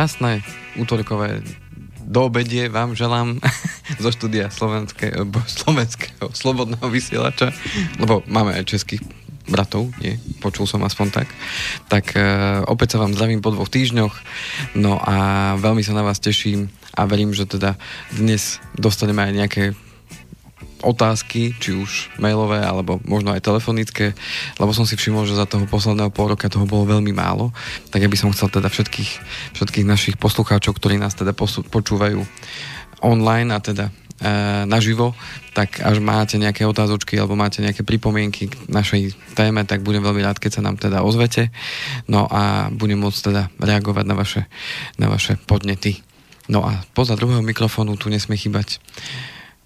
krásne útorkové do obedie vám želám zo štúdia slovenského, slovenského slobodného vysielača, lebo máme aj českých bratov, nie? Počul som aspoň tak. Tak e, opäť sa vám zdravím po dvoch týždňoch, no a veľmi sa na vás teším a verím, že teda dnes dostaneme aj nejaké otázky, či už mailové, alebo možno aj telefonické, lebo som si všimol, že za toho posledného pol roka toho bolo veľmi málo, tak ja by som chcel teda všetkých, všetkých našich poslucháčov, ktorí nás teda počúvajú online a teda e, naživo, tak až máte nejaké otázočky alebo máte nejaké pripomienky k našej téme, tak budem veľmi rád, keď sa nám teda ozvete. No a budem môcť teda reagovať na vaše, na vaše podnety. No a poza druhého mikrofónu tu nesmie chýbať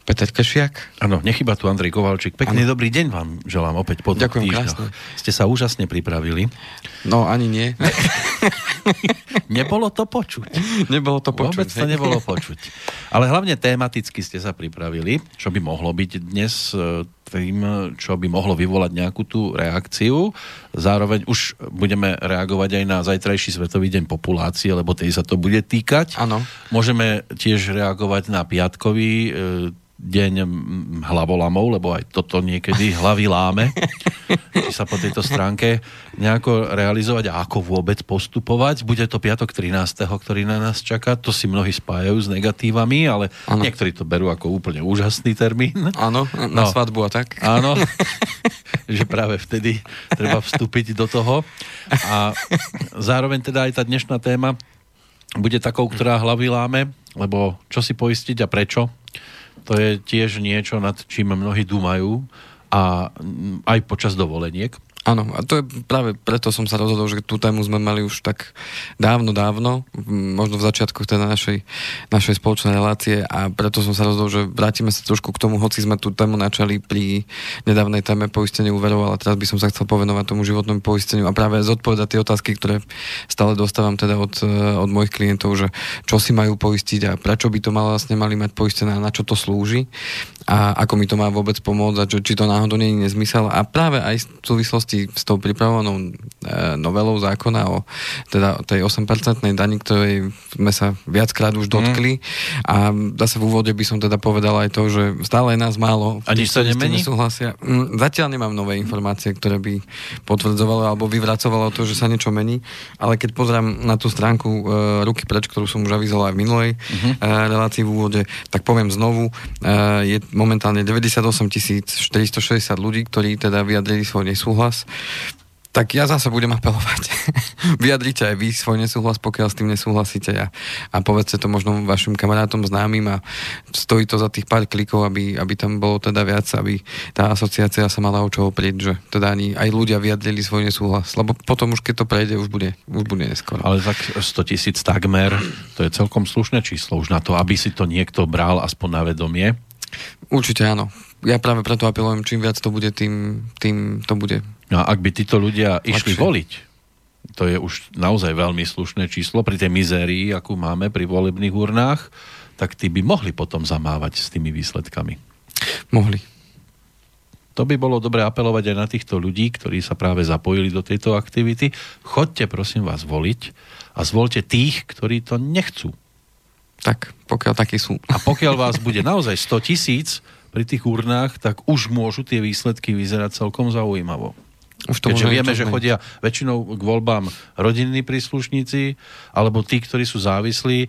Peter Kešiak. Áno, nechyba tu Andrej Kovalčík. Pekný ano. dobrý deň vám želám opäť po Ďakujem krásne. Ste sa úžasne pripravili. No, ani nie. nebolo to počuť. Nebolo to počuť. Vôbec to nebolo počuť. Ale hlavne tematicky ste sa pripravili, čo by mohlo byť dnes e, tým, čo by mohlo vyvolať nejakú tú reakciu. Zároveň už budeme reagovať aj na zajtrajší Svetový deň populácie, lebo tej sa to bude týkať. Áno. Môžeme tiež reagovať na piatkový e, deň hlavolamov, lebo aj toto niekedy hlavy láme, či sa po tejto stránke nejako realizovať a ako vôbec postupovať. Bude to piatok 13., ktorý na nás čaká, to si mnohí spájajú s negatívami, ale ano. niektorí to berú ako úplne úžasný termín. Áno, na no, svadbu a tak. Áno, že práve vtedy treba vstúpiť do toho. A zároveň teda aj tá dnešná téma bude takou, ktorá hlavy láme, lebo čo si poistiť a prečo, to je tiež niečo, nad čím mnohí dúmajú a aj počas dovoleniek. Áno, a to je práve preto som sa rozhodol, že tú tému sme mali už tak dávno, dávno, možno v začiatkoch teda našej, našej spoločnej relácie a preto som sa rozhodol, že vrátime sa trošku k tomu, hoci sme tú tému načali pri nedávnej téme poistenia úverov, ale teraz by som sa chcel povenovať tomu životnému poisteniu a práve zodpovedať tie otázky, ktoré stále dostávam teda od, od mojich klientov, že čo si majú poistiť a prečo by to mal, vlastne mali mať poistené a na čo to slúži a ako mi to má vôbec pomôcť a čo, či to náhodou nie je nezmysel. A práve aj v súvislosti s tou pripravovanou e, novelou zákona o teda tej 8% dani, ktorej sme sa viackrát už dotkli. Mm. A zase v úvode by som teda povedal aj to, že stále je nás málo. A nič sa nemení? Nesúhlasia. Mm, zatiaľ nemám nové informácie, ktoré by potvrdzovalo alebo vyvracovalo to, že sa niečo mení. Ale keď pozrám na tú stránku e, ruky preč, ktorú som už avizoval aj v minulej mm-hmm. e, relácii v úvode, tak poviem znovu, e, je momentálne 98 460 ľudí, ktorí teda vyjadrili svoj nesúhlas. Tak ja zase budem apelovať. Vyjadrite aj vy svoj nesúhlas, pokiaľ s tým nesúhlasíte a, a povedzte to možno vašim kamarátom, známym a stojí to za tých pár klikov, aby, aby tam bolo teda viac, aby tá asociácia sa mala o čo oprieť, že teda ani aj ľudia vyjadrili svoj nesúhlas, lebo potom už keď to prejde, už bude, už bude neskoro. Ale tak 100 tisíc takmer, to je celkom slušné číslo už na to, aby si to niekto bral aspoň na vedomie. Určite áno. Ja práve preto apelujem, čím viac to bude, tým, tým to bude. No a ak by títo ľudia išli voliť, to je už naozaj veľmi slušné číslo pri tej mizérii, akú máme pri volebných urnách, tak tí by mohli potom zamávať s tými výsledkami. Mohli. To by bolo dobre apelovať aj na týchto ľudí, ktorí sa práve zapojili do tejto aktivity. Chodte prosím vás voliť a zvolte tých, ktorí to nechcú. Tak, pokiaľ takí sú. A pokiaľ vás bude naozaj 100 tisíc pri tých urnách, tak už môžu tie výsledky vyzerať celkom zaujímavo. Už to Keďže vieme, že chodia väčšinou k voľbám rodinní príslušníci alebo tí, ktorí sú závislí e,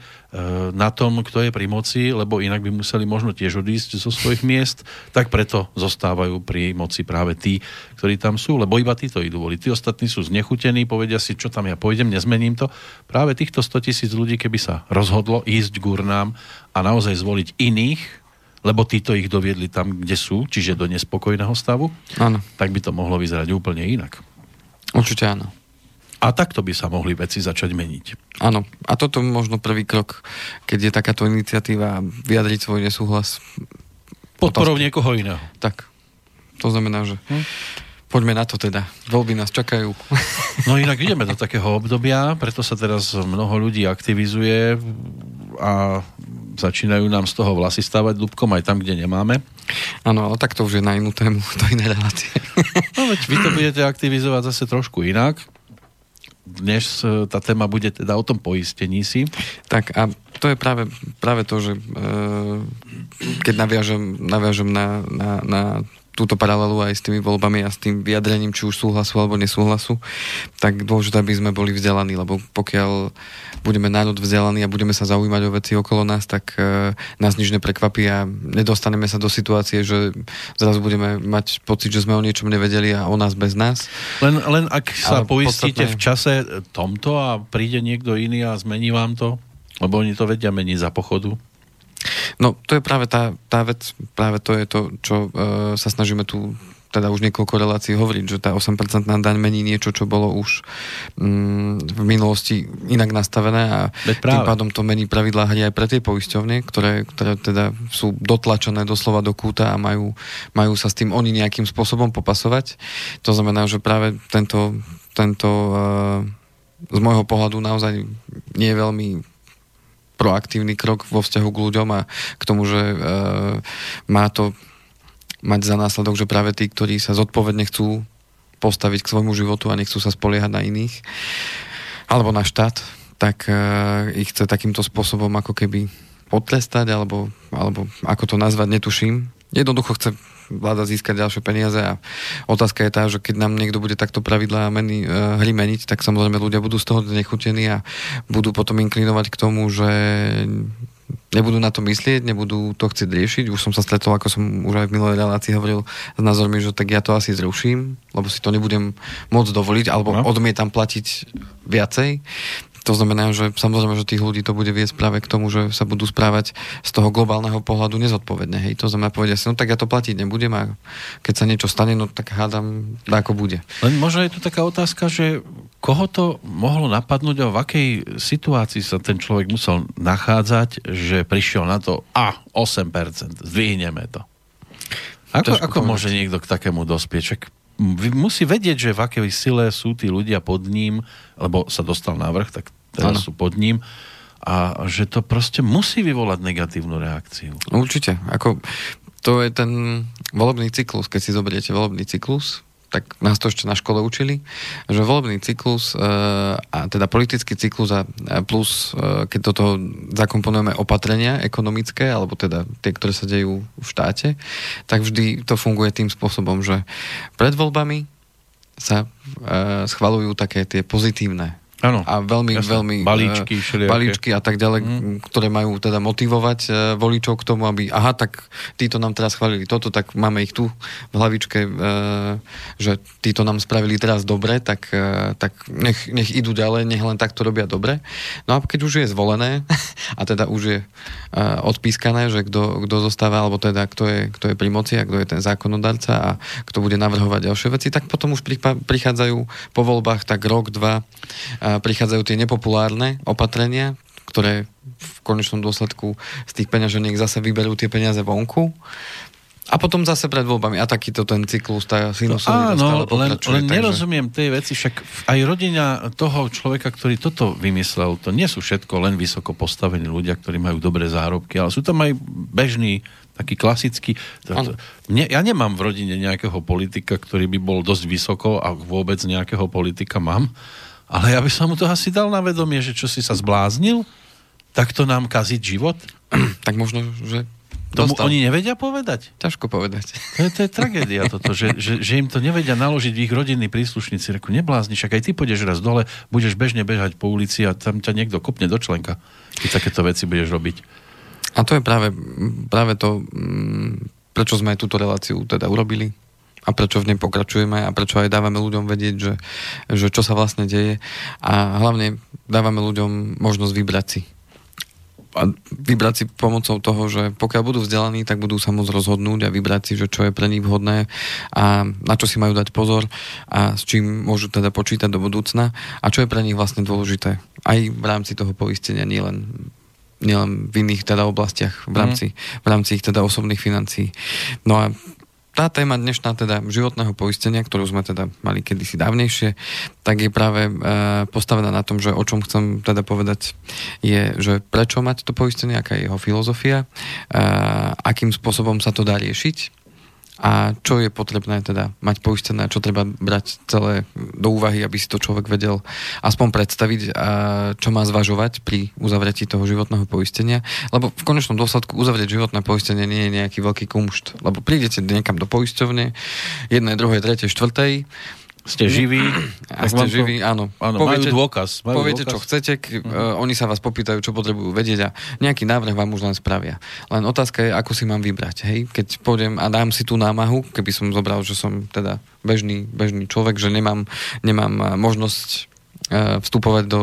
na tom, kto je pri moci, lebo inak by museli možno tiež odísť zo svojich miest, tak preto zostávajú pri moci práve tí, ktorí tam sú, lebo iba títo idú voliť. Tí ostatní sú znechutení, povedia si, čo tam ja pôjdem, nezmením to. Práve týchto 100 tisíc ľudí, keby sa rozhodlo ísť k urnám a naozaj zvoliť iných, lebo títo ich doviedli tam, kde sú, čiže do nespokojného stavu, ano. tak by to mohlo vyzerať úplne inak. Určite áno. A takto by sa mohli veci začať meniť. Áno. A toto možno prvý krok, keď je takáto iniciatíva vyjadriť svoj nesúhlas. Podporou niekoho iného. Tak. To znamená, že hm? poďme na to teda. Voľby nás čakajú. No inak ideme do takého obdobia, preto sa teraz mnoho ľudí aktivizuje a začínajú nám z toho vlasy stávať ľubkom aj tam, kde nemáme. Áno, ale tak to už je na inú tému, to iné relácie. No veď vy to budete aktivizovať zase trošku inak. dnes e, tá téma bude teda o tom poistení si. Tak a to je práve, práve to, že e, keď naviažem, naviažem na, na, na túto paralelu aj s tými voľbami a s tým vyjadrením, či už súhlasu alebo nesúhlasu, tak dôležité, aby sme boli vzdelaní, lebo pokiaľ budeme národ vzdelaní a budeme sa zaujímať o veci okolo nás, tak e, nás nič neprekvapí a nedostaneme sa do situácie, že zrazu budeme mať pocit, že sme o niečom nevedeli a o nás bez nás. Len, len ak sa Ale poistíte podstatné... v čase tomto a príde niekto iný a zmení vám to, lebo oni to vedia meniť za pochodu. No, to je práve tá, tá vec, práve to je to, čo uh, sa snažíme tu teda už niekoľko relácií hovoriť, že tá 8% daň mení niečo, čo bolo už um, v minulosti inak nastavené a tým pádom to mení pravidlá hry aj pre tie poisťovne, ktoré, ktoré teda sú dotlačené doslova do kúta a majú, majú sa s tým oni nejakým spôsobom popasovať. To znamená, že práve tento, tento uh, z môjho pohľadu naozaj nie je veľmi proaktívny krok vo vzťahu k ľuďom a k tomu, že e, má to mať za následok, že práve tí, ktorí sa zodpovedne chcú postaviť k svojmu životu a nechcú sa spoliehať na iných, alebo na štát, tak e, ich chce takýmto spôsobom ako keby potrestať, alebo, alebo ako to nazvať, netuším. Jednoducho chce vláda získať ďalšie peniaze a otázka je tá, že keď nám niekto bude takto pravidlá meni, uh, hry meniť, tak samozrejme ľudia budú z toho nechutení a budú potom inklinovať k tomu, že nebudú na to myslieť, nebudú to chcieť riešiť. Už som sa stretol, ako som už aj v minulej relácii hovoril s názormi, že tak ja to asi zruším, lebo si to nebudem môcť dovoliť, alebo no. odmietam platiť viacej. To znamená, že samozrejme, že tých ľudí to bude viesť práve k tomu, že sa budú správať z toho globálneho pohľadu nezodpovedne. Hej. To znamená, povedia si, no tak ja to platiť nebudem a keď sa niečo stane, no tak hádam, ako bude. Len možno je tu taká otázka, že koho to mohlo napadnúť a v akej situácii sa ten človek musel nachádzať, že prišiel na to, a 8%, zdvihneme to. Ako, ako môže niekto k takému dospieť? Musí vedieť, že v akej sile sú tí ľudia pod ním, lebo sa dostal návrh, tak teraz ano. sú pod ním a že to proste musí vyvolať negatívnu reakciu. Určite. Ako, to je ten volebný cyklus. Keď si zoberiete volebný cyklus, tak nás to ešte na škole učili, že volebný cyklus e, a teda politický cyklus a plus, e, keď do toho zakomponujeme opatrenia ekonomické, alebo teda tie, ktoré sa dejú v štáte, tak vždy to funguje tým spôsobom, že pred voľbami sa e, schvalujú také tie pozitívne Ano, a veľmi, jasne. veľmi balíčky, uh, balíčky a tak ďalej, mm. ktoré majú teda motivovať uh, voličov k tomu, aby aha, tak títo nám teraz chválili toto, tak máme ich tu v hlavičke, uh, že títo nám spravili teraz dobre, tak, tak nech, nech idú ďalej, nech len takto robia dobre. No a keď už je zvolené a teda už je odpískané, že kto, kto zostáva, alebo teda kto je, kto je pri moci a kto je ten zákonodarca a kto bude navrhovať ďalšie veci, tak potom už prichádzajú po voľbách tak rok, dva prichádzajú tie nepopulárne opatrenia, ktoré v konečnom dôsledku z tých peňaženiek zase vyberú tie peniaze vonku. A potom zase pred voľbami. A takýto ten cyklus, tá sinusoida no, áno, len, len takže... nerozumiem tej veci, však aj rodina toho človeka, ktorý toto vymyslel, to nie sú všetko len vysoko postavení ľudia, ktorí majú dobré zárobky, ale sú tam aj bežní, taký klasický. To, mne, ja nemám v rodine nejakého politika, ktorý by bol dosť vysoko a vôbec nejakého politika mám. Ale ja by som mu to asi dal na vedomie, že čo si sa zbláznil, tak to nám kaziť život. tak možno, že Tomu dostal. oni nevedia povedať? Ťažko povedať. To je, to je tragédia toto, že, že, že im to nevedia naložiť ich rodinní príslušníci. Reku, neblázni, však aj ty pôjdeš raz dole, budeš bežne bežať po ulici a tam ťa niekto kopne do členka, keď takéto veci budeš robiť. A to je práve, práve to, mm, prečo sme aj túto reláciu teda urobili, a prečo v nej pokračujeme a prečo aj dávame ľuďom vedieť, že, že čo sa vlastne deje a hlavne dávame ľuďom možnosť vybrať si a vybrať si pomocou toho, že pokiaľ budú vzdelaní, tak budú sa môcť rozhodnúť a vybrať si, že čo je pre nich vhodné a na čo si majú dať pozor a s čím môžu teda počítať do budúcna a čo je pre nich vlastne dôležité. Aj v rámci toho poistenia, nielen nielen v iných teda oblastiach, v rámci, mm. v rámci ich teda osobných financií. No a tá téma dnešná teda životného poistenia, ktorú sme teda mali kedysi dávnejšie, tak je práve e, postavená na tom, že o čom chcem teda povedať je, že prečo mať to poistenie, aká je jeho filozofia, e, akým spôsobom sa to dá riešiť a čo je potrebné teda mať poistené, čo treba brať celé do úvahy, aby si to človek vedel aspoň predstaviť a čo má zvažovať pri uzavretí toho životného poistenia. Lebo v konečnom dôsledku uzavrieť životné poistenie nie je nejaký veľký kumšt. Lebo prídete niekam do poisťovne, jednej, druhej, tretej, štvrtej, ste živí. A ste živí, áno. áno poviete, majú dôkaz. Majú poviete, dôkaz. čo chcete, k, uh, oni sa vás popýtajú, čo potrebujú vedieť a nejaký návrh vám už len spravia. Len otázka je, ako si mám vybrať. Hej? Keď pôjdem a dám si tú námahu, keby som zobral, že som teda bežný, bežný človek, že nemám, nemám eh, možnosť uh, vstupovať do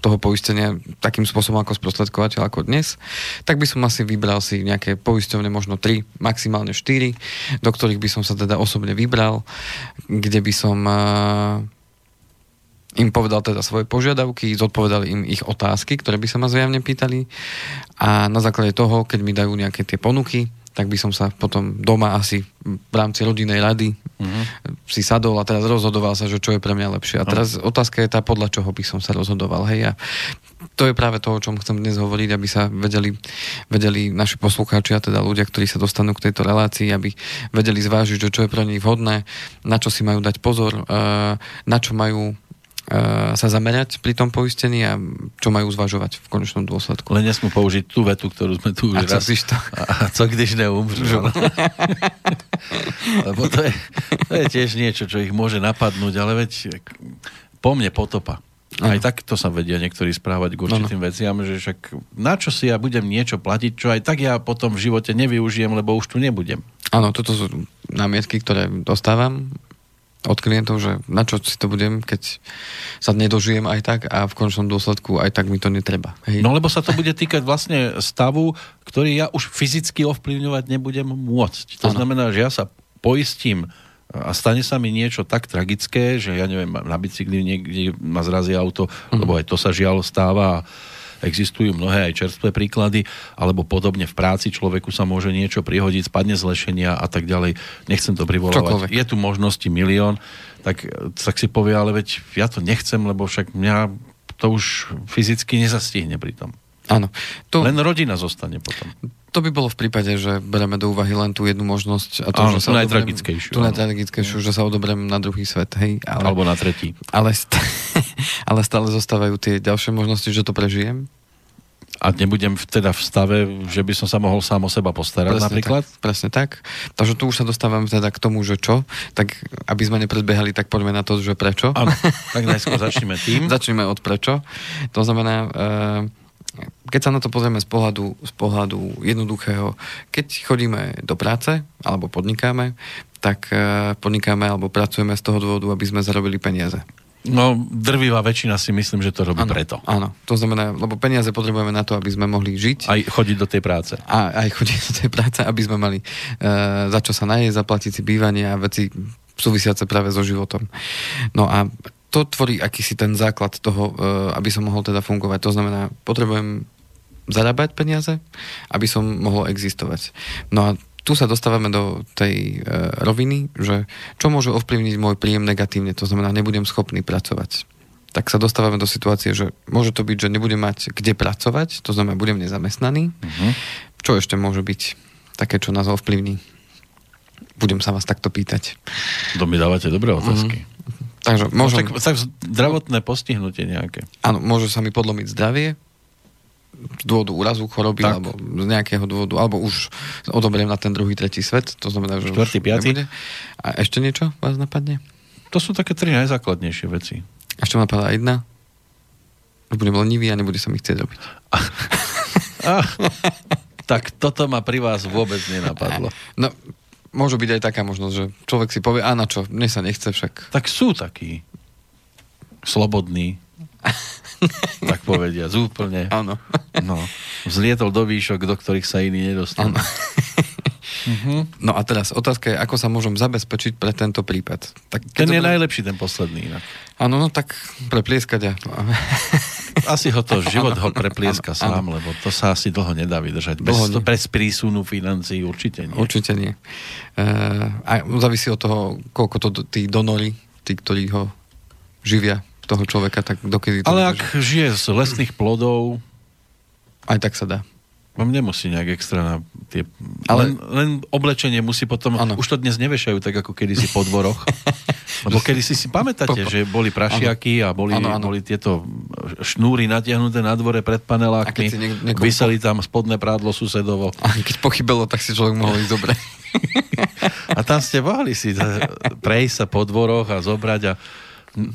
toho poistenia takým spôsobom ako sprostredkovateľ ako dnes, tak by som asi vybral si nejaké poisťovne, možno 3, maximálne 4, do ktorých by som sa teda osobne vybral, kde by som uh, im povedal teda svoje požiadavky, zodpovedali im ich otázky, ktoré by sa ma zjavne pýtali. A na základe toho, keď mi dajú nejaké tie ponuky, tak by som sa potom doma asi v rámci rodinej rady uh-huh. si sadol a teraz rozhodoval sa, že čo je pre mňa lepšie. A teraz uh-huh. otázka je tá, podľa čoho by som sa rozhodoval. Hej, a to je práve to, o čom chcem dnes hovoriť, aby sa vedeli, vedeli naši poslucháči a teda ľudia, ktorí sa dostanú k tejto relácii, aby vedeli zvážiť, že čo je pre nich vhodné, na čo si majú dať pozor, eh, na čo majú sa zamerať pri tom poistení a čo majú zvažovať v konečnom dôsledku. Len nesmú použiť tú vetu, ktorú sme tu už a raz... To? A co když neumřu? Lebo to je, to je tiež niečo, čo ich môže napadnúť, ale veď po mne potopa. Aj ano. takto sa vedia niektorí správať k určitým ano. veciam, že však na čo si ja budem niečo platiť, čo aj tak ja potom v živote nevyužijem, lebo už tu nebudem. Áno, toto sú námietky, ktoré dostávam od klientov, že na čo si to budem, keď sa nedožijem aj tak a v končnom dôsledku aj tak mi to netreba. Hej. No lebo sa to bude týkať vlastne stavu, ktorý ja už fyzicky ovplyvňovať nebudem môcť. To ano. znamená, že ja sa poistím a stane sa mi niečo tak tragické, že ja neviem, na bicykli niekde ma zrazí auto, mm. lebo aj to sa žiaľ stáva existujú mnohé aj čerstvé príklady, alebo podobne v práci človeku sa môže niečo prihodiť, spadne z lešenia a tak ďalej. Nechcem to privolávať. Je tu možnosti milión, tak, tak si povie, ale veď ja to nechcem, lebo však mňa to už fyzicky nezastihne pri tom. Áno. To... Len rodina zostane potom. To by bolo v prípade, že bereme do úvahy len tú jednu možnosť. A to, áno, že sa najtragickejšiu. Tú najtragickejšiu, že sa odoberiem na druhý svet. Hej, ale, Alebo na tretí. Ale, st- ale stále zostávajú tie ďalšie možnosti, že to prežijem. A nebudem teda v stave, že by som sa mohol sám o seba postarať presne napríklad? Tak, presne tak. Takže tu už sa dostávame teda k tomu, že čo. Tak aby sme nepredbiehali, tak poďme na to, že prečo. Áno, tak najskôr začneme tým. Začneme od prečo. To znamená, uh, keď sa na to pozrieme z pohľadu, z pohľadu jednoduchého, keď chodíme do práce alebo podnikáme, tak e, podnikáme alebo pracujeme z toho dôvodu, aby sme zarobili peniaze. No, drvivá väčšina si myslím, že to robí ano, preto. Áno, to znamená, lebo peniaze potrebujeme na to, aby sme mohli žiť. Aj chodiť do tej práce. A aj chodiť do tej práce, aby sme mali uh, za čo sa najeť, zaplatiť si bývanie a veci súvisiace práve so životom. No a to tvorí akýsi ten základ toho, uh, aby som mohol teda fungovať. To znamená, potrebujem zarábať peniaze, aby som mohol existovať. No a tu sa dostávame do tej e, roviny, že čo môže ovplyvniť môj príjem negatívne, to znamená, nebudem schopný pracovať. Tak sa dostávame do situácie, že môže to byť, že nebudem mať kde pracovať, to znamená, budem nezamestnaný. Uh-huh. Čo ešte môže byť také, čo nás ovplyvní? Budem sa vás takto pýtať. To mi dávate dobré otázky. Uh-huh. Takže môžem... No, tak, tak zdravotné postihnutie nejaké. Áno, môže sa mi podlomiť zdravie, z dôvodu úrazu, choroby, tak. alebo z nejakého dôvodu, alebo už odoberiem na ten druhý, tretí svet, to znamená, že Štvrtý, už piatý. nebude. A ešte niečo vás napadne? To sú také tri najzákladnejšie veci. Ešte ma napadá jedna. Budem lenivý a nebude sa mi chcieť robiť. ah, tak toto ma pri vás vôbec nenapadlo. No, môže byť aj taká možnosť, že človek si povie, a na čo, mne sa nechce však. Tak sú takí slobodní. tak povedia, úplne. Áno. No, vzlietol do výšok, do ktorých sa iní nedostanú. Uh-huh. No a teraz otázka je, ako sa môžem zabezpečiť pre tento prípad. Tak, ten je to... najlepší, ten posledný inak. Áno, no tak preplieskať. A... Asi ho to, život ano, ho preplieska ano, sám, ano. lebo to sa asi dlho nedá vydržať. Dlho bez, nie. bez prísunu financií určite nie. Určite nie. E, a závisí od toho, koľko to tí donory, tí, ktorí ho živia, toho človeka, tak dokedy to Ale ak žije z lesných plodov... Aj tak sa dá. Vám nemusí nejak extra na tie... Ale... Len, len oblečenie musí potom... Ano. Už to dnes nevešajú tak ako kedysi po dvoroch. Lebo kedysi si pamätáte, že boli prašiaky a boli, ano, ano. boli tieto šnúry natiahnuté na dvore pred panelákmi. Si niek- niekoho... Vyseli tam spodné prádlo susedovo. A keď pochybelo, tak si človek mohol ísť dobre. a tam ste mohli si prejsť sa po dvoroch a zobrať a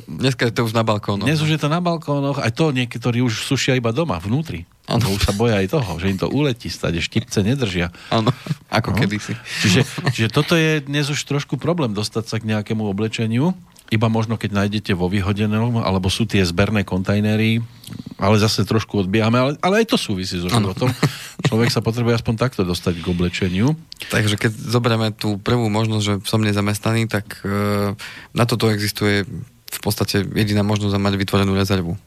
Dneska je to už na balkónoch. Dnes už je to na balkónoch, aj to niektorí už sušia iba doma, vnútri. Ano. Už sa boja aj toho, že im to uletí stade, štipce nedržia. Áno, ako no. kedysi. Čiže, čiže toto je dnes už trošku problém dostať sa k nejakému oblečeniu, iba možno keď nájdete vo vyhodenom, alebo sú tie zberné kontajnery, ale zase trošku odbiehame, ale, ale aj to súvisí so životom. Ano. Človek sa potrebuje aspoň takto dostať k oblečeniu. Takže keď zoberieme tú prvú možnosť, že som nezamestnaný, tak e, na toto existuje v podstate jediná možnosť mať vytvorenú rezervu.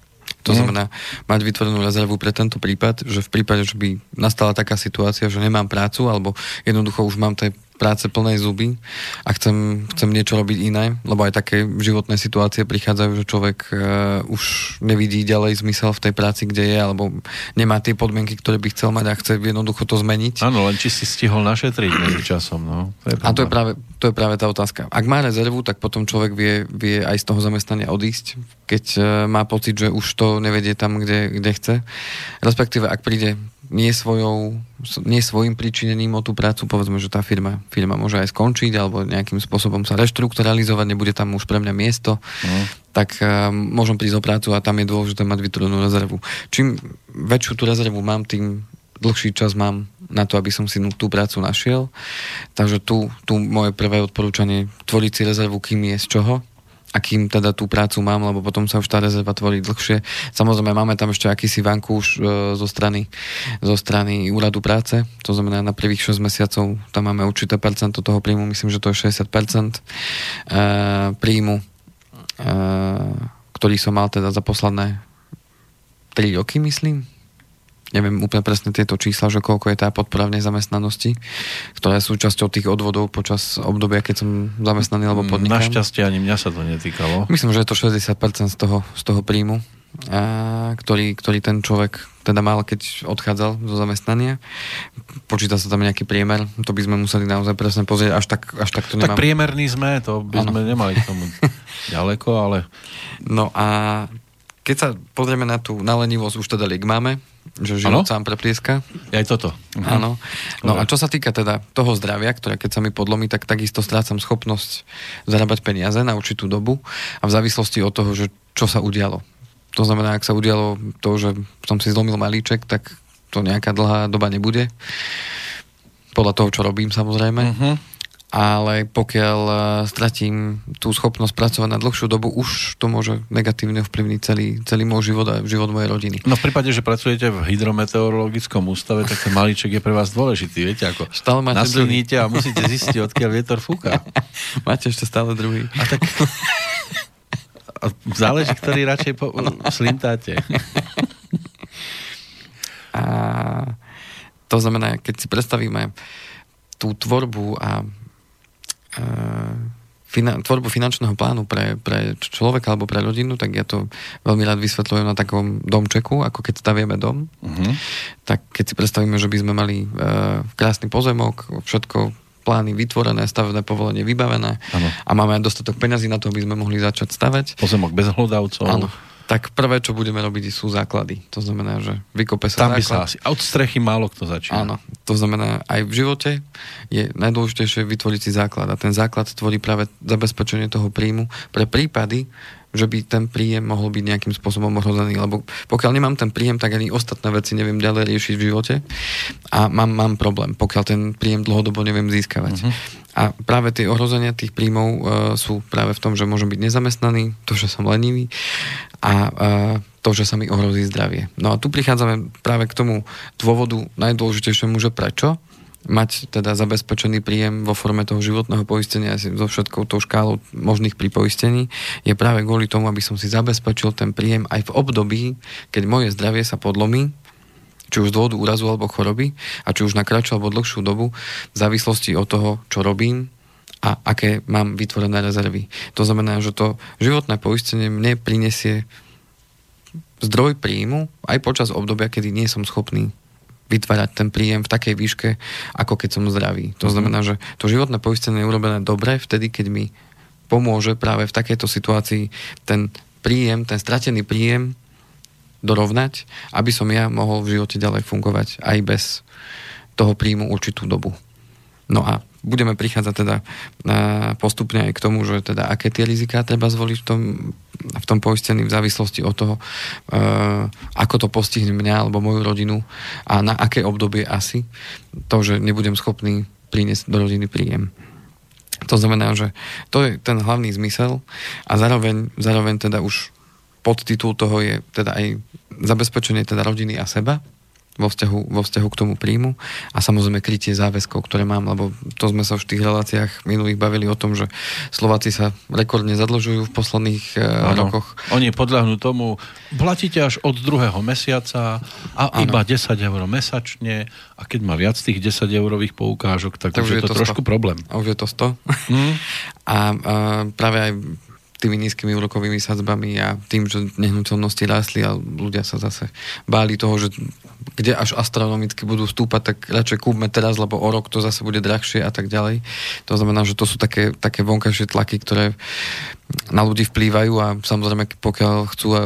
To mm. znamená mať vytvorenú rezervu pre tento prípad, že v prípade, že by nastala taká situácia, že nemám prácu, alebo jednoducho už mám tej práce plnej zuby a chcem, chcem niečo robiť iné, lebo aj také životné situácie prichádzajú, že človek uh, už nevidí ďalej zmysel v tej práci, kde je, alebo nemá tie podmienky, ktoré by chcel mať a chce jednoducho to zmeniť. Áno, len či si stihol našetriť medzi časom. No. To a to je, práve, to je práve tá otázka. Ak má rezervu, tak potom človek vie, vie aj z toho zamestnania odísť, keď uh, má pocit, že už to nevedie tam, kde, kde chce. Respektíve, ak príde nie, svojou, nie svojim príčinením o tú prácu, povedzme, že tá firma, firma môže aj skončiť alebo nejakým spôsobom sa reštrukturalizovať, nebude tam už pre mňa miesto, mm. tak uh, môžem prísť o prácu a tam je dôležité mať vytvorenú rezervu. Čím väčšiu tú rezervu mám, tým dlhší čas mám na to, aby som si tú prácu našiel. Takže tu, tu moje prvé odporúčanie, tvoriť si rezervu, kým je z čoho, akým teda tú prácu mám, lebo potom sa už tá rezerva tvorí dlhšie. Samozrejme, máme tam ešte akýsi vankúš e, zo strany, zo strany úradu práce, to znamená na prvých 6 mesiacov tam máme určité percento toho príjmu, myslím, že to je 60% e, príjmu, e, ktorý som mal teda za posledné 3 roky, myslím, neviem úplne presne tieto čísla, že koľko je tá podpora v nezamestnanosti, ktorá je súčasťou tých odvodov počas obdobia, keď som zamestnaný alebo mm, podnikám. Našťastie ani mňa sa to netýkalo. Myslím, že je to 60% z toho, z toho príjmu, a, ktorý, ktorý ten človek teda mal, keď odchádzal zo zamestnania. Počíta sa tam nejaký priemer, to by sme museli naozaj presne pozrieť, až tak, až tak to nemám. Tak priemerný sme, to by ano. sme nemali k tomu ďaleko, ale... No a keď sa pozrieme na tú nalenivosť, už teda liek máme, že život ano? sám preplieska. Aj toto. Mhm. Áno. No a čo sa týka teda toho zdravia, ktoré keď sa mi podlomí, tak takisto strácam schopnosť zarábať peniaze na určitú dobu a v závislosti od toho, že čo sa udialo. To znamená, ak sa udialo to, že som si zlomil malíček, tak to nejaká dlhá doba nebude. Podľa toho, čo robím samozrejme. Uh-huh ale pokiaľ e, stratím tú schopnosť pracovať na dlhšiu dobu, už to môže negatívne vplyvniť celý, celý môj život a život mojej rodiny. No v prípade, že pracujete v hydrometeorologickom ústave, tak ten malíček je pre vás dôležitý, viete, ako stále máte nasilníte a musíte zistiť, odkiaľ vietor fúka. máte ešte stále druhý. A tak... A záleží, ktorý radšej po... slintáte. A to znamená, keď si predstavíme tú tvorbu a finan- tvorbu finančného plánu pre, pre človeka alebo pre rodinu, tak ja to veľmi rád vysvetľujem na takom domčeku, ako keď stavieme dom. Uh-huh. Tak keď si predstavíme, že by sme mali uh, krásny pozemok, všetko plány vytvorené, stavebné povolenie vybavené ano. a máme aj dostatok peňazí na to, aby sme mohli začať stavať. Pozemok bez hlodavcov. Áno tak prvé, čo budeme robiť, sú základy. To znamená, že vykope sa Tam základ. by sa asi od strechy málo kto začína. Áno, to znamená, aj v živote je najdôležitejšie vytvoriť si základ. A ten základ tvorí práve zabezpečenie toho príjmu pre prípady, že by ten príjem mohol byť nejakým spôsobom ohrozený, lebo pokiaľ nemám ten príjem, tak ani ostatné veci neviem ďalej riešiť v živote a mám, mám problém, pokiaľ ten príjem dlhodobo neviem získavať. Uh-huh. A práve tie ohrozenia tých príjmov uh, sú práve v tom, že môžem byť nezamestnaný, to, že som lenivý a uh, to, že sa mi ohrozí zdravie. No a tu prichádzame práve k tomu dôvodu najdôležitejšiemu, že prečo mať teda zabezpečený príjem vo forme toho životného poistenia so všetkou tou škálou možných pripoistení je práve kvôli tomu, aby som si zabezpečil ten príjem aj v období, keď moje zdravie sa podlomí, či už z dôvodu úrazu alebo choroby a či už na kratšiu alebo dlhšiu dobu v závislosti od toho, čo robím a aké mám vytvorené rezervy. To znamená, že to životné poistenie mne prinesie zdroj príjmu aj počas obdobia, kedy nie som schopný vytvárať ten príjem v takej výške, ako keď som zdravý. To mhm. znamená, že to životné poistenie je urobené dobre vtedy, keď mi pomôže práve v takejto situácii ten príjem, ten stratený príjem dorovnať, aby som ja mohol v živote ďalej fungovať aj bez toho príjmu určitú dobu. No a budeme prichádzať teda postupne aj k tomu, že teda aké tie riziká treba zvoliť v tom, v tom poistení v závislosti od toho, ako to postihne mňa alebo moju rodinu a na aké obdobie asi to, že nebudem schopný priniesť do rodiny príjem. To znamená, že to je ten hlavný zmysel a zároveň, zároveň teda už podtitul toho je teda aj zabezpečenie teda rodiny a seba, vo vzťahu, vo vzťahu k tomu príjmu a samozrejme krytie záväzkov, ktoré mám, lebo to sme sa už v tých reláciách minulých bavili o tom, že Slováci sa rekordne zadlžujú v posledných ano. rokoch. Oni podľahnú tomu, platíte až od druhého mesiaca a ano. iba 10 eur mesačne a keď má viac tých 10 eurových poukážok, tak, tak už je to, to trošku 100. problém. A už je to 100. Mm. a, a práve aj tými nízkymi úrokovými sadzbami a tým, že nehnuteľnosti rástli a ľudia sa zase báli toho, že kde až astronomicky budú stúpať, tak radšej kúpme teraz, lebo o rok to zase bude drahšie a tak ďalej. To znamená, že to sú také, také vonkajšie tlaky, ktoré na ľudí vplývajú a samozrejme, pokiaľ chcú a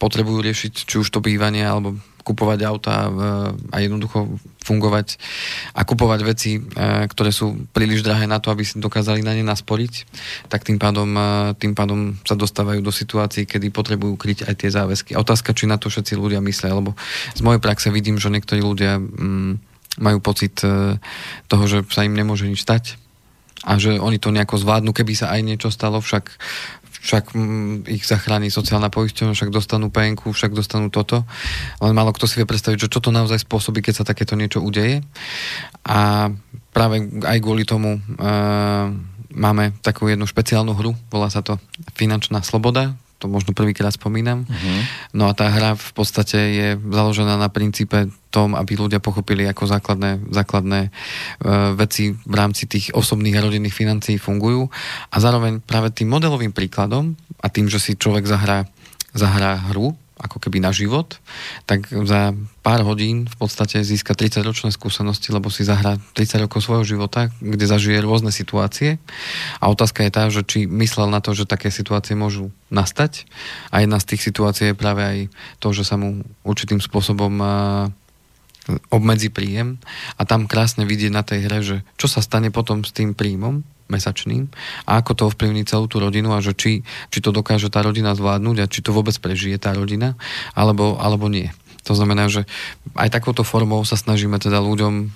potrebujú riešiť či už to bývanie alebo kupovať auta a jednoducho fungovať a kupovať veci, e, ktoré sú príliš drahé na to, aby si dokázali na ne nasporiť, tak tým pádom, e, tým pádom sa dostávajú do situácií, kedy potrebujú kryť aj tie záväzky. Otázka, či na to všetci ľudia myslia, lebo z mojej praxe vidím, že niektorí ľudia mm, majú pocit e, toho, že sa im nemôže nič stať a že oni to nejako zvládnu, keby sa aj niečo stalo, však však mm, ich zachráni sociálna poisťovňa, však dostanú penku, však dostanú toto. Len málo kto si vie predstaviť, že čo to naozaj spôsobí, keď sa takéto niečo udeje. A práve aj kvôli tomu uh, máme takú jednu špeciálnu hru, volá sa to Finančná sloboda, to možno prvýkrát spomínam. Uh-huh. No a tá hra v podstate je založená na princípe tom, aby ľudia pochopili, ako základné, základné e, veci v rámci tých osobných a rodinných financií fungujú. A zároveň práve tým modelovým príkladom a tým, že si človek zahrá, zahrá hru, ako keby na život, tak za pár hodín v podstate získa 30 ročné skúsenosti, lebo si zahrá 30 rokov svojho života, kde zažije rôzne situácie. A otázka je tá, že či myslel na to, že také situácie môžu nastať. A jedna z tých situácií je práve aj to, že sa mu určitým spôsobom obmedzi príjem a tam krásne vidieť na tej hre, že čo sa stane potom s tým príjmom, mesačným a ako to ovplyvní celú tú rodinu a že či, či to dokáže tá rodina zvládnuť a či to vôbec prežije tá rodina, alebo, alebo nie. To znamená, že aj takouto formou sa snažíme teda ľuďom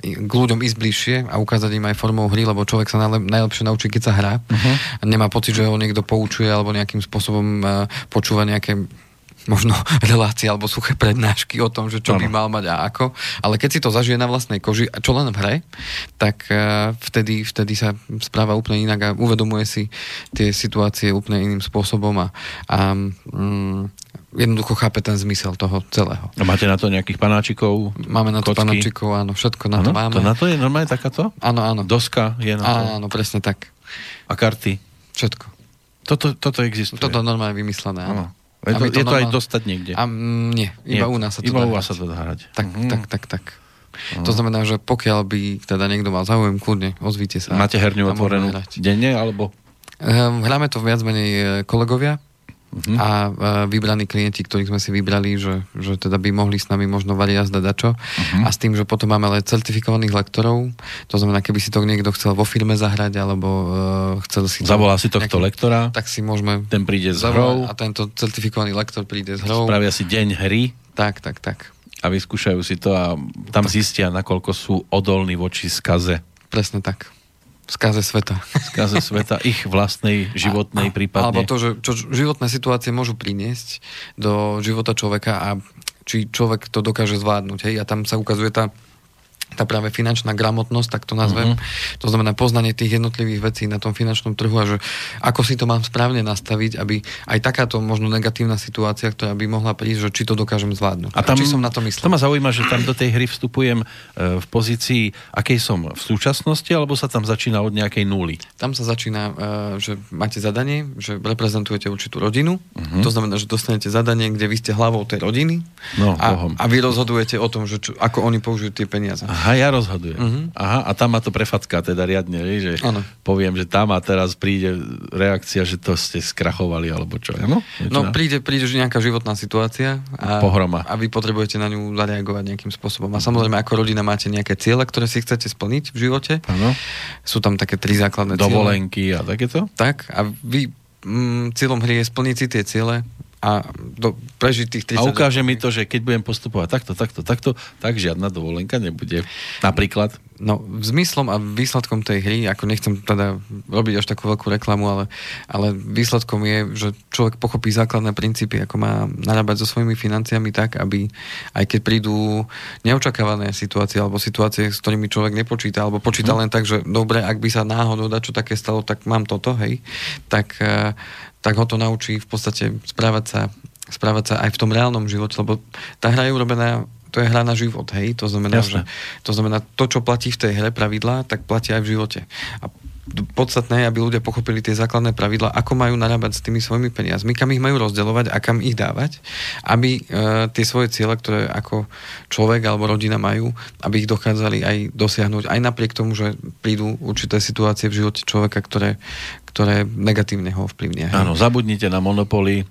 k ľuďom ísť bližšie a ukázať im aj formou hry, lebo človek sa najlep, najlepšie naučí, keď sa hrá. Uh-huh. Nemá pocit, že ho niekto poučuje alebo nejakým spôsobom uh, počúva nejaké možno relácie alebo suché prednášky o tom, že čo ano. by mal mať a ako. Ale keď si to zažije na vlastnej koži, a čo len v hre, tak uh, vtedy, vtedy sa správa úplne inak a uvedomuje si tie situácie úplne iným spôsobom a, a um, jednoducho chápe ten zmysel toho celého. A máte na to nejakých panáčikov? Máme na to kocky? panáčikov, áno, všetko na ano? to máme. To na to je normálne takáto? Áno, áno. Doska je na to? Áno, presne tak. A karty? Všetko. Toto, toto existuje? Toto normálne vymyslené, áno. Je to, je to aj dostať niekde? A, mm, nie, iba nie, u nás sa to iba dá u vás sa to dá hrať. Tak, mm. tak, tak, tak. Uh-huh. To znamená, že pokiaľ by teda niekto mal záujem, kľudne, ozvíte sa. Máte herňu otvorenú denne, alebo? Ehm, hráme to viac menej e, kolegovia, uh-huh. a uh, vybraní klienti, ktorých sme si vybrali, že, že teda by mohli s nami možno variť jazda dačo uh-huh. a s tým, že potom máme ale certifikovaných lektorov, to znamená, keby si to niekto chcel vo firme zahrať, alebo uh, chcel si... Zavolá si tohto nejaký, lektora, tak si môžeme... Ten príde s hrou. A tento certifikovaný lektor príde s hrou. Spravia si deň hry. Tak, tak, tak. A vyskúšajú si to a tam tak. zistia, nakoľko sú odolní voči skaze. Presne tak skaze sveta. Skaze sveta, ich vlastnej životnej prípadne. Alebo to, že čo životné situácie môžu priniesť do života človeka a či človek to dokáže zvládnuť. Hej? A tam sa ukazuje tá tá práve finančná gramotnosť, tak to nazvem. Uh-huh. To znamená poznanie tých jednotlivých vecí na tom finančnom trhu a že ako si to mám správne nastaviť, aby aj takáto možno negatívna situácia, ktorá by mohla prísť, že či to dokážem zvládnuť. A tam, či som na to myslel. To ma zaujíma, že tam do tej hry vstupujem e, v pozícii, akej som v súčasnosti, alebo sa tam začína od nejakej nuly? Tam sa začína, e, že máte zadanie, že reprezentujete určitú rodinu, uh-huh. to znamená, že dostanete zadanie, kde vy ste hlavou tej rodiny no, a, a vy rozhodujete o tom, že čo, ako oni použijú tie peniaze. Aha. Aha, ja rozhodujem. Uh-huh. Aha, a tam ma to prefacká teda riadne, že ano. poviem, že tam a teraz príde reakcia, že to ste skrachovali, alebo čo. Ano? No, príde, príde že nejaká životná situácia a, Pohroma. a vy potrebujete na ňu zareagovať nejakým spôsobom. A samozrejme, ako rodina máte nejaké ciele, ktoré si chcete splniť v živote. Ano. Sú tam také tri základné Dovolenky ciele. a takéto? Tak, a vy mm, cieľom hry je splniť si tie ciele a do, prežiť tých 30 A ukáže mi to, že keď budem postupovať takto, takto, takto, tak žiadna dovolenka nebude. Napríklad? No, zmyslom a výsledkom tej hry, ako nechcem teda robiť až takú veľkú reklamu, ale, ale výsledkom je, že človek pochopí základné princípy, ako má narábať so svojimi financiami tak, aby aj keď prídu neočakávané situácie alebo situácie, s ktorými človek nepočíta, alebo počíta hmm. len tak, že dobre, ak by sa náhodou čo také stalo, tak mám toto, hej, tak uh, tak ho to naučí v podstate správať sa, správať sa aj v tom reálnom živote, lebo tá hra je urobená to je hra na život, hej, to znamená, že, to znamená, to, čo platí v tej hre pravidlá, tak platí aj v živote. A podstatné je, aby ľudia pochopili tie základné pravidlá, ako majú narábať s tými svojimi peniazmi, kam ich majú rozdeľovať a kam ich dávať, aby e, tie svoje ciele, ktoré ako človek alebo rodina majú, aby ich dochádzali aj dosiahnuť, aj napriek tomu, že prídu určité situácie v živote človeka, ktoré, ktoré negatívne ho ovplyvnia. Áno, zabudnite na monopoly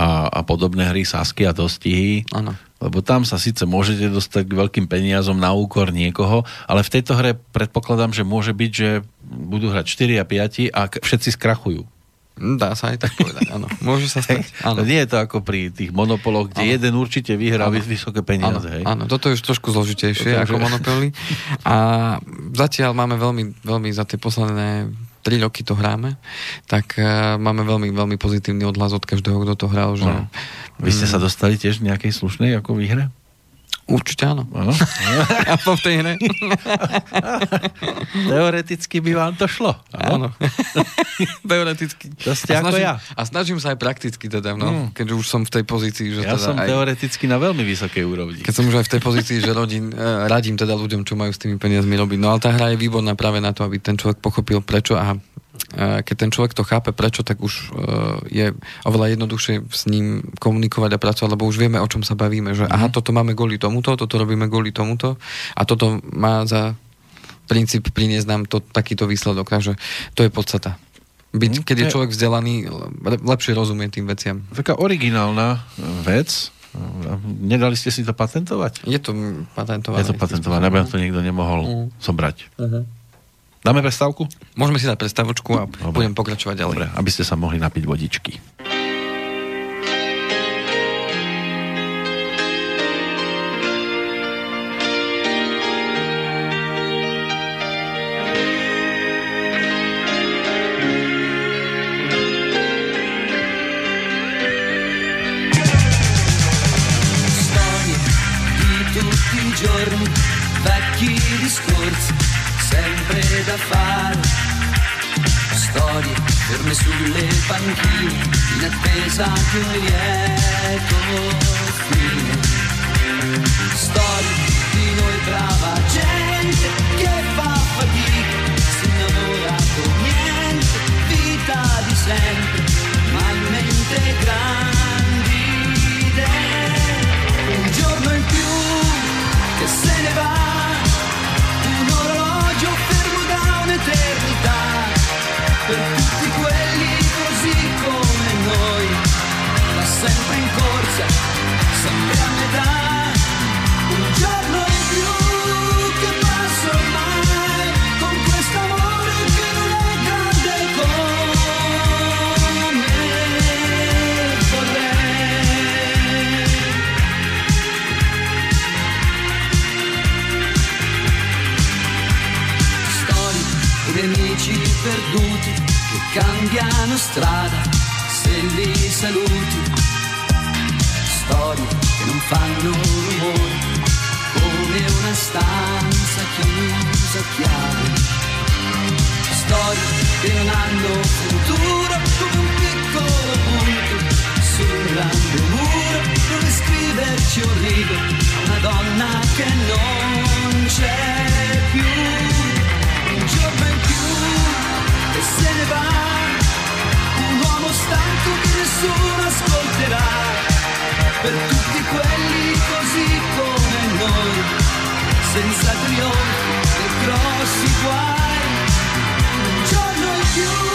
a, a podobné hry, sásky a dostihy. Áno lebo tam sa síce môžete dostať k veľkým peniazom na úkor niekoho, ale v tejto hre predpokladám, že môže byť, že budú hrať 4 a 5 a všetci skrachujú. Hm, dá sa aj tak povedať, áno. Môže sa stať. Áno. Nie je to ako pri tých monopoloch, kde áno. jeden určite vyhrá áno. vysoké peniaze. Áno. Hej? áno, toto je už trošku zložitejšie toto, ako že... monopoly. A zatiaľ máme veľmi, veľmi za tie posledné 3 roky to hráme, tak uh, máme veľmi, veľmi pozitívny odhlas od každého, kto to hral. Že, no. Vy ste sa dostali tiež v nejakej slušnej ako výhre? Určite áno. A po tej hre. Teoreticky by vám to šlo. Áno. Teoreticky. To ste a ako snažím, ja. A snažím sa aj prakticky teda, no, mm. keďže už som v tej pozícii, že ja teda som aj, teoreticky na veľmi vysokej úrovni. Keď som už aj v tej pozícii, že rodín, uh, radím teda ľuďom, čo majú s tými peniazmi robiť. No ale tá hra je výborná práve na to, aby ten človek pochopil prečo a keď ten človek to chápe prečo, tak už e, je oveľa jednoduchšie s ním komunikovať a pracovať, lebo už vieme, o čom sa bavíme, že aha, mhm. toto máme kvôli tomuto, toto robíme kvôli tomuto a toto má za princíp priniesť nám to, takýto výsledok, takže to je podstata. Byť, mhm. keď je človek vzdelaný, lepšie rozumie tým veciam. Taká originálna vec, Nedali ste si to patentovať? Je to patentované. Je to patentované, aby to niekto nemohol uh-huh. zobrať. Uh-huh. Dáme prestávku? Môžeme si dať prestávku a Dobre. budem pokračovať ďalej. Dobre, aby ste sa mohli napiť vodičky. sempre da fare. Storie ferme sulle panchine, in attesa di un lieto fine. Storie di noi brava gente che fa fatica, si innamora con niente, vita di sempre, ma in mente grandi idee. Un giorno in più che se ne va. strada se li saluti, storie che non fanno per tutti quelli così come noi, senza trionfi e grossi guai. Un giorno in più.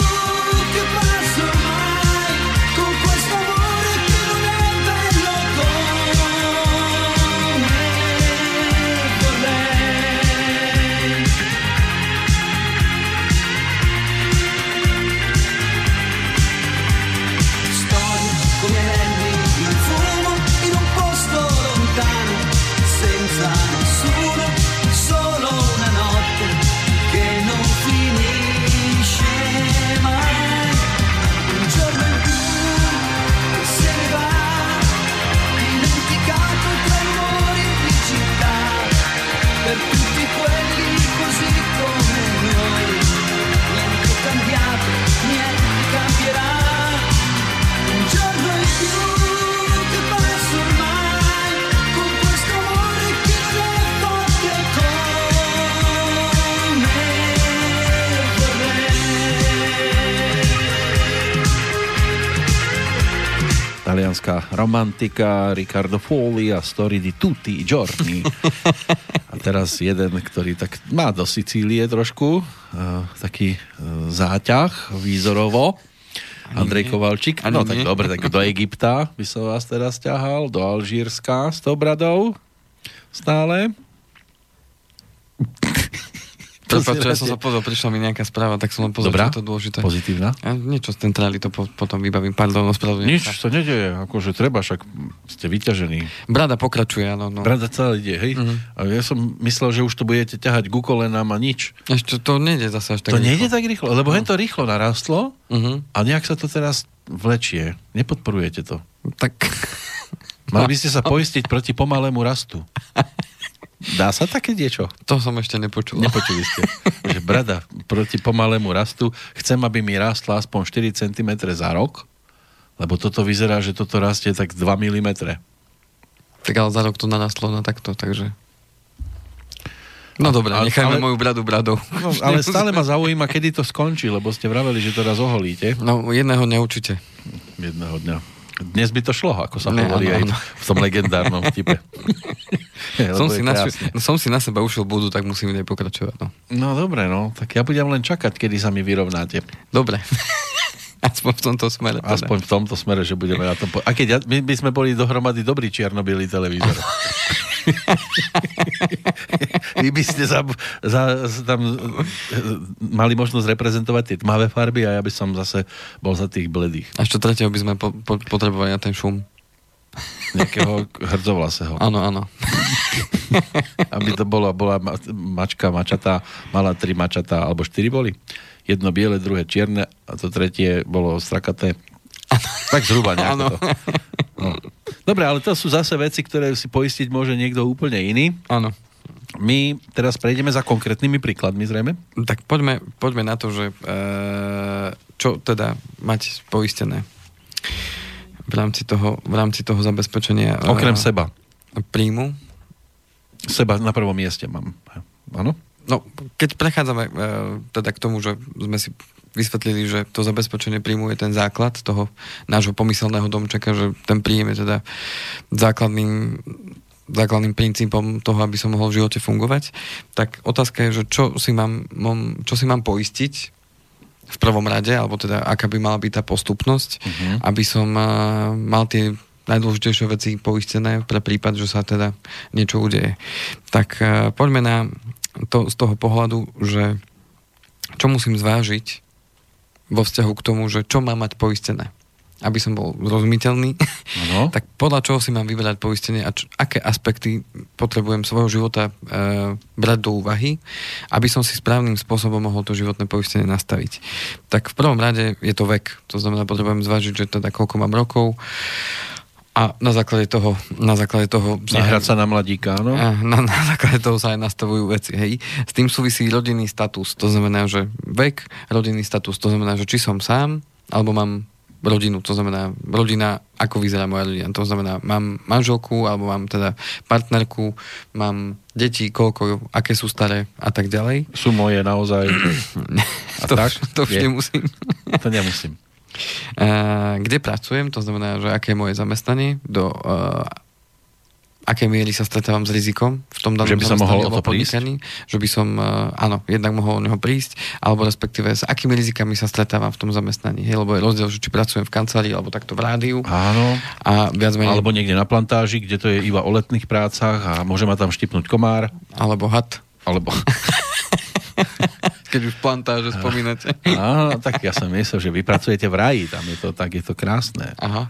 Talianská romantika Riccardo Foli a Story di tutti i giorni. A teraz jeden, ktorý tak má do Sicílie trošku, uh, taký uh, záťah výzorovo. Andrej Kovalčík. No tak dobre, tak do Egypta by som vás teraz ťahal, do Alžírska s tou bradou stále. Prepač, ja som sa pozrel, prišla mi nejaká správa, tak som len pozrel, Dobrá? čo to dôležité. Pozitívna? A niečo z centrály to po, potom vybavím. Pardon, ospravedlňujem. Nič to nedeje, akože treba, však ste vyťažení. Brada pokračuje, áno. No. Brada celé ide, hej? Uh-huh. A ja som myslel, že už to budete ťahať ku kolenám a nič. Ešte to nejde zase až tak To rýchlo. nejde tak rýchlo, lebo uh-huh. to rýchlo narastlo uh-huh. a nejak sa to teraz vlečie. Nepodporujete to. Tak... Mali by ste sa poistiť proti pomalému rastu. Dá sa také niečo? To som ešte nepočul. Nepočuli ste. že brada proti pomalému rastu, chcem, aby mi rástla aspoň 4 cm za rok, lebo toto vyzerá, že toto rastie tak 2 mm. Tak ale za rok to narastlo na takto, takže... No dobre, nechajme ale, moju bradu bradou. No, ale stále ma zaujíma, kedy to skončí, lebo ste vraveli, že to raz oholíte. No, jedného dňa určite. Jedného dňa. Dnes by to šlo, ako sa ne, hovorí aj v tom legendárnom vtipe. som, si na, no, som si na seba ušiel budu, tak musím aj pokračovať. No. no dobre, no. Tak ja budem len čakať, kedy sa mi vyrovnáte. Dobre. Aspoň v tomto smere. Teda. Aspoň v tomto smere, že budeme na tom... Po... A keď ja, my by sme boli dohromady dobrý čierno televízor. Vy by ste za, za, tam e, mali možnosť reprezentovať tie tmavé farby a ja by som zase bol za tých bledých. A čo tretieho by sme po, po, potrebovali na ten šum? Nejakého hrdzovlaseho. Áno, áno. Aby to bola, bola mačka, mačatá, mala tri mačatá, alebo štyri boli. Jedno biele, druhé čierne a to tretie bolo strakaté. Tak zhruba nejako to. No. Dobre, ale to sú zase veci, ktoré si poistiť môže niekto úplne iný. Áno. My teraz prejdeme za konkrétnymi príkladmi zrejme. Tak poďme, poďme na to, že e, čo teda mať poistené v rámci toho, v rámci toho zabezpečenia. E, Okrem seba. Príjmu. Seba na prvom mieste mám. Áno? No, keď prechádzame e, teda k tomu, že sme si vysvetlili, že to zabezpečenie príjmu je ten základ toho nášho pomyselného domčeka, že ten príjem je teda základným základným princípom toho, aby som mohol v živote fungovať, tak otázka je, že čo si mám, čo si mám poistiť v prvom rade, alebo teda aká by mala byť tá postupnosť, uh-huh. aby som uh, mal tie najdôležitejšie veci poistené pre prípad, že sa teda niečo udeje. Tak uh, poďme na to z toho pohľadu, že čo musím zvážiť vo vzťahu k tomu, že čo mám mať poistené aby som bol zrozumiteľný, ano. tak podľa čoho si mám vyberať poistenie a čo, aké aspekty potrebujem svojho života e, brať do úvahy, aby som si správnym spôsobom mohol to životné poistenie nastaviť. Tak v prvom rade je to vek, to znamená, potrebujem zvážiť, že teda koľko mám rokov, a na základe toho... Na základe toho Nehrať sa na mladíka, áno? Na, na základe toho sa aj nastavujú veci, hej. S tým súvisí rodinný status, to znamená, že vek, rodinný status, to znamená, že či som sám, alebo mám rodinu, to znamená rodina, ako vyzerá moja rodina. To znamená, mám manželku, alebo mám teda partnerku, mám deti, koľko, aké sú staré a tak ďalej. Sú moje naozaj. a to, tak? To už je. nemusím. to nemusím. Kde pracujem, to znamená, že aké je moje zamestnanie, do uh, aké miery sa stretávam s rizikom v tom danom že by sa mohol o to prísť? že by som, uh, áno, jednak mohol o neho prísť, alebo respektíve s akými rizikami sa stretávam v tom zamestnaní, hej, lebo je rozdiel, že či pracujem v kancelárii, alebo takto v rádiu. Áno. A viac menej... Alebo niekde na plantáži, kde to je iba o letných prácach a môže ma tam štipnúť komár. Alebo had. Alebo... Keď už plantáže spomínate. Áno, tak ja som myslel, že vy pracujete v raji, tam je to, tak je to krásne. Aha.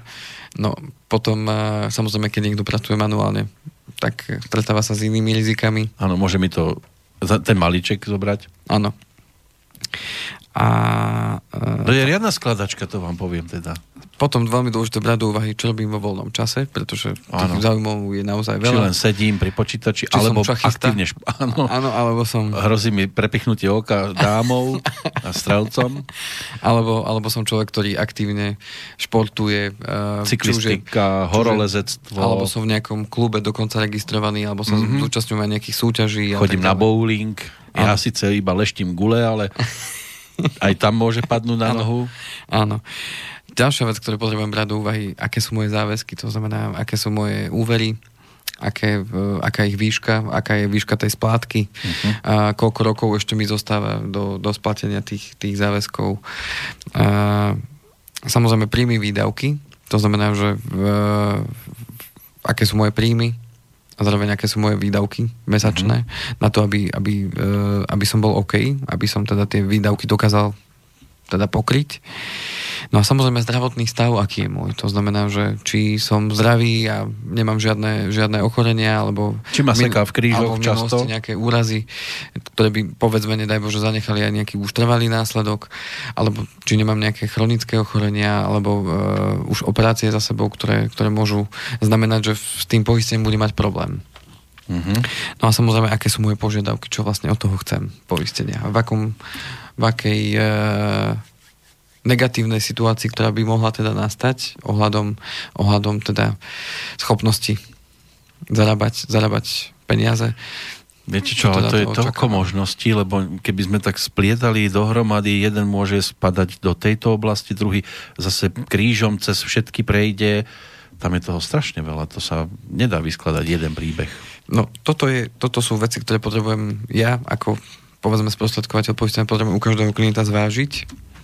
No potom uh, samozrejme, keď niekto pracuje manuálne, tak stretáva sa s inými rizikami. Áno, môže mi to ten maliček zobrať? Áno. A, uh, to je riadna skladačka, to vám poviem teda. Potom veľmi dôležité brať do úvahy, čo robím vo voľnom čase, pretože tých zaujímavov je naozaj veľa. Či len sedím pri počítači, Či alebo aktívne... Šp- áno, áno, alebo som... Hrozí mi prepichnutie oka dámov a strelcom. Alebo, alebo som človek, ktorý aktívne športuje. Uh, Cyklistika, čuže, horolezectvo. Alebo som v nejakom klube dokonca registrovaný, alebo sa mm-hmm. zúčastňujem nejakých súťaží. Chodím na bowling. Ja síce iba leštím gule, ale aj tam môže padnúť na nohu. Áno. Ďalšia vec, ktorú potrebujem brať do úvahy, aké sú moje záväzky, to znamená, aké sú moje úvery, aké, aká je ich výška, aká je výška tej splátky, uh-huh. a koľko rokov ešte mi zostáva do, do splatenia tých, tých záväzkov. A, samozrejme príjmy výdavky, to znamená, že v, v, aké sú moje príjmy a zároveň aké sú moje výdavky mesačné uh-huh. na to, aby, aby, e, aby som bol OK, aby som teda tie výdavky dokázal teda pokryť. No a samozrejme zdravotný stav, aký je môj. To znamená, že či som zdravý a nemám žiadne, žiadne ochorenia, alebo... Či ma seká v krížoch často. nejaké úrazy, ktoré by povedzme, nedaj Bože, zanechali aj nejaký už trvalý následok, alebo či nemám nejaké chronické ochorenia, alebo uh, už operácie za sebou, ktoré, ktoré môžu znamenať, že s tým poistením bude mať problém. Mm-hmm. No a samozrejme, aké sú moje požiadavky, čo vlastne od toho chcem poistenia. V akom, v akej uh, negatívnej situácii, ktorá by mohla teda nastať ohľadom, ohľadom teda schopnosti zarábať, zarábať peniaze. Viete čo, ale teda to je toľko možností, lebo keby sme tak splietali dohromady, jeden môže spadať do tejto oblasti, druhý zase krížom cez všetky prejde, tam je toho strašne veľa, to sa nedá vyskladať jeden príbeh. No, toto, je, toto sú veci, ktoré potrebujem ja, ako povedzme sprostredkovateľ poistenia, potrebujem u každého klienta zvážiť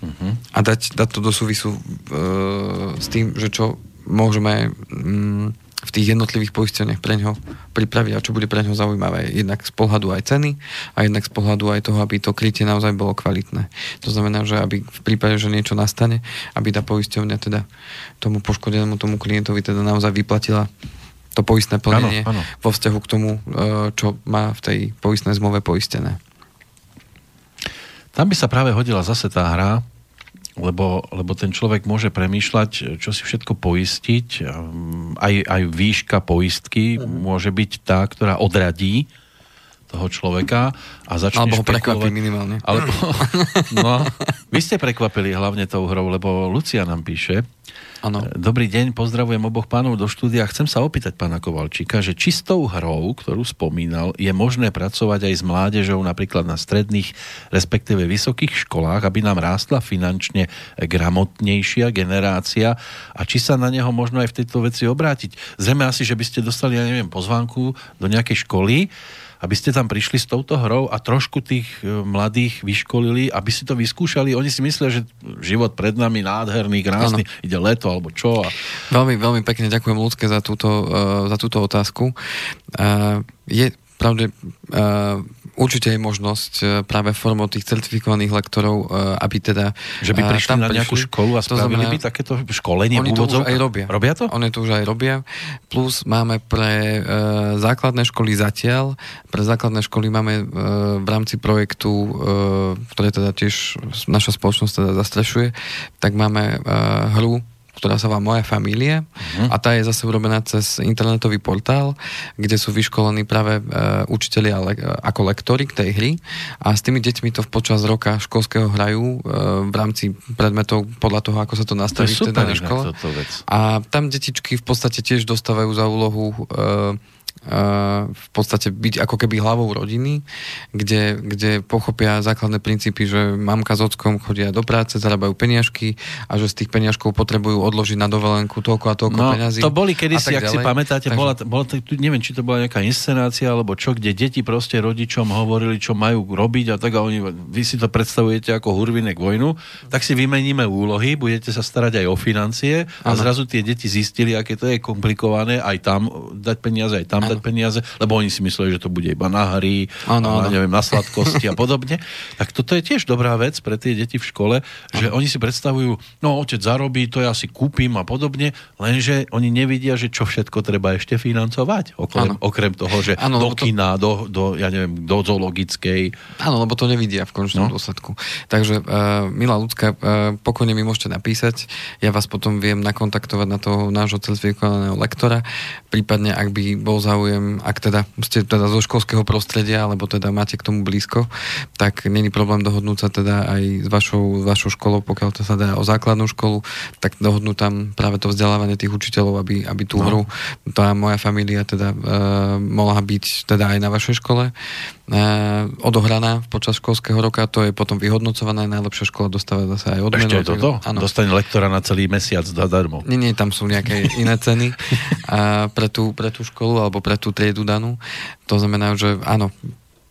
uh-huh. a dať, dať to do súvisu uh, s tým, že čo môžeme um, v tých jednotlivých poisteniach pre ňo pripraviť a čo bude pre ňo zaujímavé. Jednak z pohľadu aj ceny a jednak z pohľadu aj toho, aby to krytie naozaj bolo kvalitné. To znamená, že aby v prípade, že niečo nastane, aby tá poisťovňa teda tomu poškodenému tomu klientovi teda naozaj vyplatila to poistné plnenie ano, ano. vo vzťahu k tomu, uh, čo má v tej poistnej zmluve poistené. Tam by sa práve hodila zase tá hra, lebo, lebo ten človek môže premýšľať, čo si všetko poistiť. Aj, aj výška poistky mm-hmm. môže byť tá, ktorá odradí toho človeka a začne Alebo ho prekvapí minimálne. Alebo, no, vy ste prekvapili hlavne tou hrou, lebo Lucia nám píše, Ano. Dobrý deň, pozdravujem oboch pánov do štúdia. Chcem sa opýtať pána Kovalčíka, že čistou hrou, ktorú spomínal, je možné pracovať aj s mládežou napríklad na stredných, respektíve vysokých školách, aby nám rástla finančne gramotnejšia generácia a či sa na neho možno aj v tejto veci obrátiť. Zrejme asi, že by ste dostali, ja neviem, pozvánku do nejakej školy, aby ste tam prišli s touto hrou a trošku tých e, mladých vyškolili, aby si to vyskúšali. Oni si myslia, že život pred nami nádherný, krásny, ano. ide leto alebo čo. A... Veľmi, veľmi pekne ďakujem ľudské za túto, uh, za túto otázku. Uh, je pravde, uh, určite je možnosť uh, práve formou tých certifikovaných lektorov, uh, aby teda... Že by prišli uh, na nejakú prišli, školu a spravili znamená, by takéto školenie Oni to už aj robia. Robia to? Oni to už aj robia. Plus máme pre základné školy zatiaľ, pre základné školy máme v rámci projektu, ktoré teda tiež naša spoločnosť teda zastrešuje, tak máme hru ktorá sa volá Moja familia uh-huh. a tá je zase urobená cez internetový portál, kde sú vyškolení práve uh, učiteľia le- ako lektory k tej hry a s tými deťmi to počas roka školského hrajú uh, v rámci predmetov podľa toho, ako sa to nastaví to v teda škole. A tam detičky v podstate tiež dostávajú za úlohu uh, v podstate byť ako keby hlavou rodiny, kde, kde pochopia základné princípy, že mamka s ockom chodia do práce, zarábajú peniažky a že z tých peniažkov potrebujú odložiť na dovolenku toľko a toľko no, peňazí. To boli kedysi, ak si pamätáte, Takže... bola, bola, neviem, či to bola nejaká inscenácia alebo čo, kde deti proste rodičom hovorili, čo majú robiť a tak a oni, vy si to predstavujete ako hurvinek vojnu, tak si vymeníme úlohy, budete sa starať aj o financie a ano. zrazu tie deti zistili, aké to je komplikované, aj tam dať peniaze, aj tam ano. dať peniaze, lebo oni si mysleli, že to bude iba na hry, ano, na, neviem, na sladkosti a podobne. Tak toto je tiež dobrá vec pre tie deti v škole, že ano. oni si predstavujú, no otec zarobí, to ja si kúpim a podobne, lenže oni nevidia, že čo všetko treba ešte financovať, okrem, okrem toho, že ano, do kina, to... do, do, ja neviem, do zoologickej. Áno, lebo to nevidia v končnom no. dôsledku. Takže, uh, milá ľudská, uh, pokojne mi môžete napísať, ja vás potom viem nakontaktovať na toho nášho celsviekoleného lektora, prípadne ak by bol záujem záujem, ak teda ste teda zo školského prostredia, alebo teda máte k tomu blízko, tak není problém dohodnúť sa teda aj s vašou, vašou školou, pokiaľ to sa dá o základnú školu, tak dohodnúť tam práve to vzdelávanie tých učiteľov, aby, aby tú no. hru tá moja familia teda e, mohla byť teda aj na vašej škole odohraná počas školského roka, to je potom vyhodnocované, najlepšia škola dostáva zase aj odmenu. Ešte toto? Áno. Dostane lektora na celý mesiac zadarmo. Nie, nie, tam sú nejaké iné ceny a pre, tú, pre tú školu alebo pre tú triedu danú. To znamená, že áno,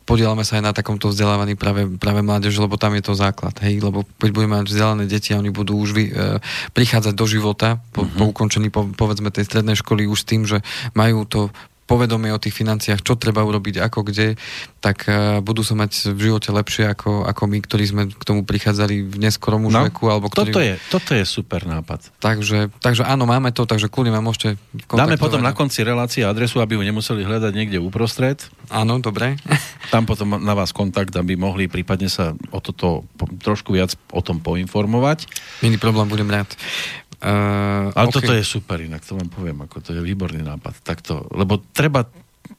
podielame sa aj na takomto vzdelávaní práve, práve mládež, lebo tam je to základ. Hej? Lebo keď budeme mať vzdelané deti a oni budú už vy, e, prichádzať do života po, uh-huh. po ukončení po, povedzme tej strednej školy už s tým, že majú to povedomie o tých financiách, čo treba urobiť, ako kde, tak uh, budú sa mať v živote lepšie ako, ako my, ktorí sme k tomu prichádzali v neskorom no, veku. Alebo ktorí... toto, je, toto je super nápad. Takže, takže áno, máme to, takže kľudne ma môžete Dáme potom na konci relácie adresu, aby ho nemuseli hľadať niekde uprostred. Áno, dobre. Tam potom na vás kontakt, aby mohli prípadne sa o toto trošku viac o tom poinformovať. Iný problém, budem rád. Uh, Ale okay. toto je super inak, to vám poviem, ako to je výborný nápad. Takto, lebo treba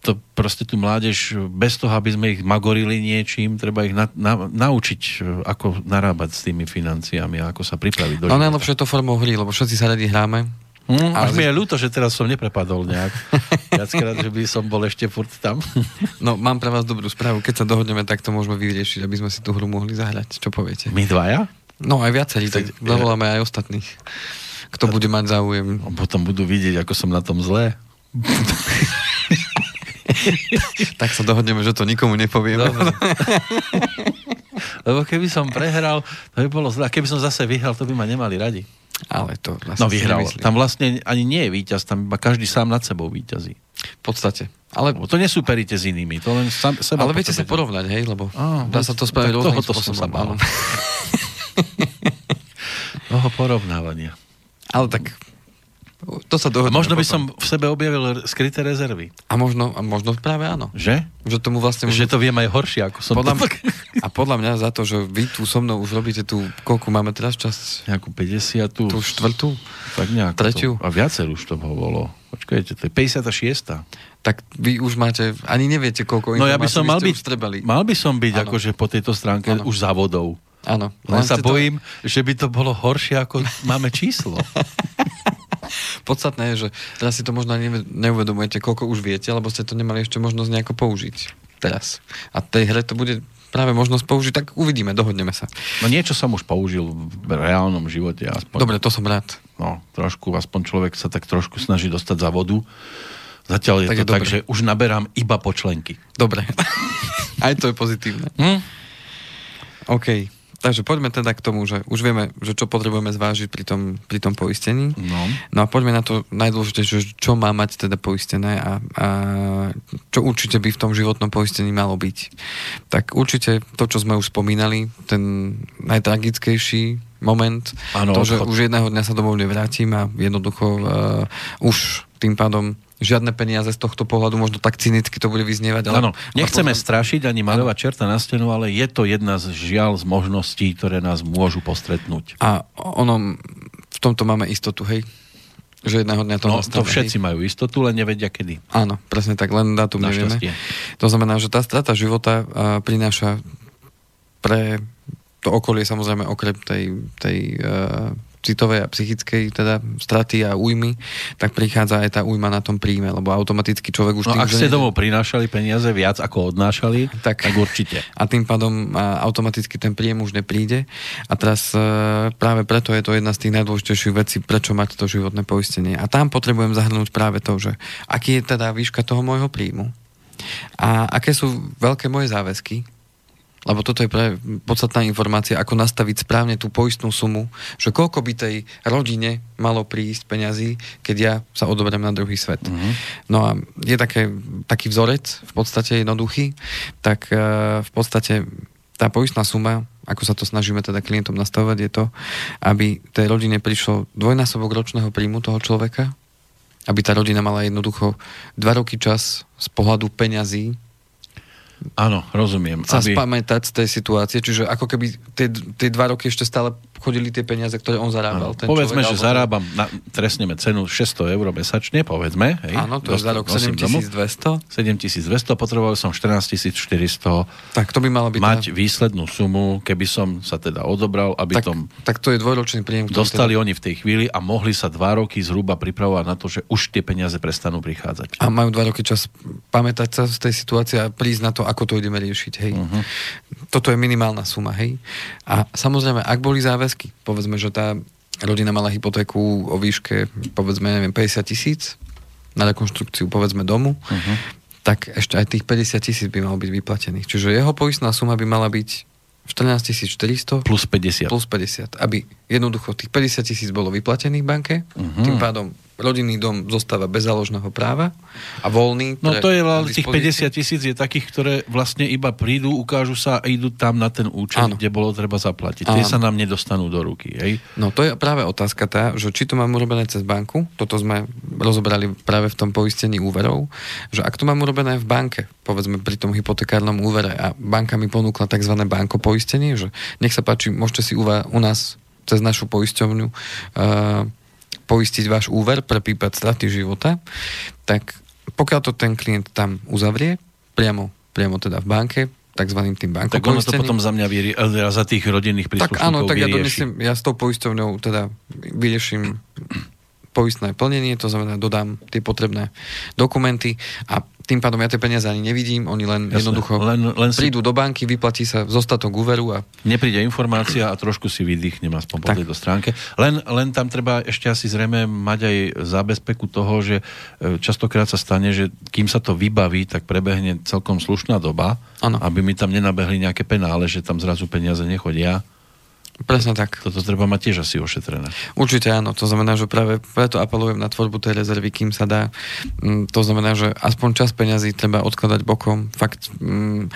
to proste tú mládež, bez toho, aby sme ich magorili niečím, treba ich na, na, naučiť, ako narábať s tými financiami a ako sa pripraviť do No najlepšie to formou hry, lebo všetci sa radi hráme. Mm, až mi je ľúto, že teraz som neprepadol nejak. Viackrát, že by som bol ešte furt tam. no, mám pre vás dobrú správu. Keď sa dohodneme, tak to môžeme vyriešiť, aby sme si tú hru mohli zahrať. Čo poviete? My dvaja? No, aj viacerí, tak zavoláme aj ostatných kto bude mať záujem. A potom budú vidieť, ako som na tom zlé. tak sa dohodneme, že to nikomu nepovieme. Lebo keby som prehral, to by bolo zlé. A keby som zase vyhral, to by ma nemali radi. Ale to vlastne No vyhral. Tam vlastne ani nie je víťaz, tam iba každý sám nad sebou víťazí. V podstate. Ale... to nesúperíte s inými, to len sam, seba Ale viete sa porovnať, hej, lebo Á, dá sa to spraviť rôznym spôsobom. Toho porovnávania. Ale tak to sa dohodne. Možno by potom. som v sebe objavil skryté rezervy. A možno, a možno práve áno. Že? Že tomu vlastne... Že to viem aj horšie, ako som podľa to... Mňa, a podľa mňa za to, že vy tu so mnou už robíte tú, koľko máme teraz čas? Nejakú 50. Tú štvrtú? Tak nejak. Tretiu? To, a viacer už to bolo. Počkajte, to je 56. Tak vy už máte, ani neviete, koľko No ja by som mal byť, mal by som byť ano. akože po tejto stránke ano. už závodov. Áno. Len sa bojím, to... že by to bolo horšie, ako máme číslo. Podstatné je, že teraz si to možno neuvedomujete, koľko už viete, lebo ste to nemali ešte možnosť nejako použiť teraz. A tej hre to bude práve možnosť použiť, tak uvidíme, dohodneme sa. No niečo som už použil v reálnom živote. Aspoň, Dobre, to som rád. No, trošku, aspoň človek sa tak trošku snaží dostať za vodu. Zatiaľ je tak to je tak, že už naberám iba počlenky. Dobre. Aj to je pozitívne. Hm? OK. Takže poďme teda k tomu, že už vieme, že čo potrebujeme zvážiť pri tom, pri tom poistení. No. no a poďme na to najdôležitejšie, čo má mať teda poistené a, a čo určite by v tom životnom poistení malo byť. Tak určite to, čo sme už spomínali, ten najtragickejší moment, ano, to, že odchod. už jedného dňa sa domov nevrátim a jednoducho uh, už tým pádom žiadne peniaze z tohto pohľadu, možno tak cynicky to bude vyznievať. Ale... Áno, nechceme potom... strašiť ani maľovať čerta na stenu, ale je to jedna z žiaľ z možností, ktoré nás môžu postretnúť. A ono, v tomto máme istotu, hej? Že jedného dňa to no, nastane. to všetci majú istotu, len nevedia kedy. Áno, presne tak, len dátum nevieme. To znamená, že tá strata života uh, prináša pre to okolie samozrejme okrem tej, tej uh, citovej a psychickej teda straty a újmy, tak prichádza aj tá újma na tom príjme, lebo automaticky človek už... No tým, ak ste domov prinášali peniaze viac ako odnášali, tak, tak určite. A tým pádom automaticky ten príjem už nepríde. A teraz e, práve preto je to jedna z tých najdôležitejších vecí, prečo mať to životné poistenie. A tam potrebujem zahrnúť práve to, že aký je teda výška toho môjho príjmu a aké sú veľké moje záväzky, lebo toto je pre podstatná informácia, ako nastaviť správne tú poistnú sumu, že koľko by tej rodine malo prísť peňazí, keď ja sa odoberiem na druhý svet. Uh-huh. No a je také, taký vzorec, v podstate jednoduchý, tak uh, v podstate tá poistná suma, ako sa to snažíme teda klientom nastavovať, je to, aby tej rodine prišlo dvojnásobok ročného príjmu toho človeka, aby tá rodina mala jednoducho dva roky čas z pohľadu peňazí Áno, rozumiem. Sa aby... spamätať z tej situácie, čiže ako keby tie, tie dva roky ešte stále chodili tie peniaze, ktoré on zarábal. Ten povedzme, človek, že alebo... zarábam, na, trestneme cenu 600 eur mesačne, povedzme. Hej, Áno, to je za rok 7200. 7200, potreboval som 14 400. Tak to by malo byť... Mať teda... výslednú sumu, keby som sa teda odobral, aby tak, tom... Tak to je dvojročný príjem. Dostali teda... oni v tej chvíli a mohli sa dva roky zhruba pripravovať na to, že už tie peniaze prestanú prichádzať. A majú dva roky čas pamätať sa z tej situácie a prísť na to, ako to ideme riešiť. Hej. Uh-huh. Toto je minimálna suma. Hej. A samozrejme, ak boli záväzky, povedzme, že tá rodina mala hypotéku o výške, povedzme, neviem, 50 tisíc na rekonštrukciu, povedzme, domu, uh-huh. tak ešte aj tých 50 tisíc by malo byť vyplatených. Čiže jeho poistná suma by mala byť 14 400 plus 50. Plus 50. Aby jednoducho tých 50 tisíc bolo vyplatených banke, uh-huh. tým pádom rodinný dom zostáva bez záložného práva a voľný. No to je, ale tých 50 tisíc je takých, ktoré vlastne iba prídu, ukážu sa a idú tam na ten účet, ano. kde bolo treba zaplatiť. Tie sa nám nedostanú do ruky. Hej? No to je práve otázka tá, že či to mám urobené cez banku, toto sme rozobrali práve v tom poistení úverov, že ak to mám urobené v banke, povedzme pri tom hypotekárnom úvere a banka mi ponúkla tzv. banko poistenie, že nech sa páči, môžete si u nás cez našu poisťovňu uh, poistiť váš úver pre prípad straty života, tak pokiaľ to ten klient tam uzavrie, priamo, priamo teda v banke, takzvaným tým bankom. Tak ono to potom za mňa vyrie, za tých rodinných príslušníkov Tak áno, tak vyrieši. ja to myslím, ja s tou poisťovňou teda vyrieším poistné plnenie, to znamená dodám tie potrebné dokumenty a tým pádom ja tie peniaze ani nevidím, oni len Jasne. jednoducho len, len si... prídu do banky, vyplatí sa zostatok úveru a... Nepríde informácia a trošku si vydýchnem aspoň po tejto stránke. Len, len tam treba ešte asi zrejme mať aj zábezpeku toho, že e, častokrát sa stane, že kým sa to vybaví, tak prebehne celkom slušná doba, ano. aby mi tam nenabehli nejaké penále, že tam zrazu peniaze nechodia Presne tak. Toto treba mať tiež asi ošetrené. Určite áno, to znamená, že práve preto apelujem na tvorbu tej rezervy, kým sa dá. Mm, to znamená, že aspoň čas peňazí treba odkladať bokom. Fakt, mm,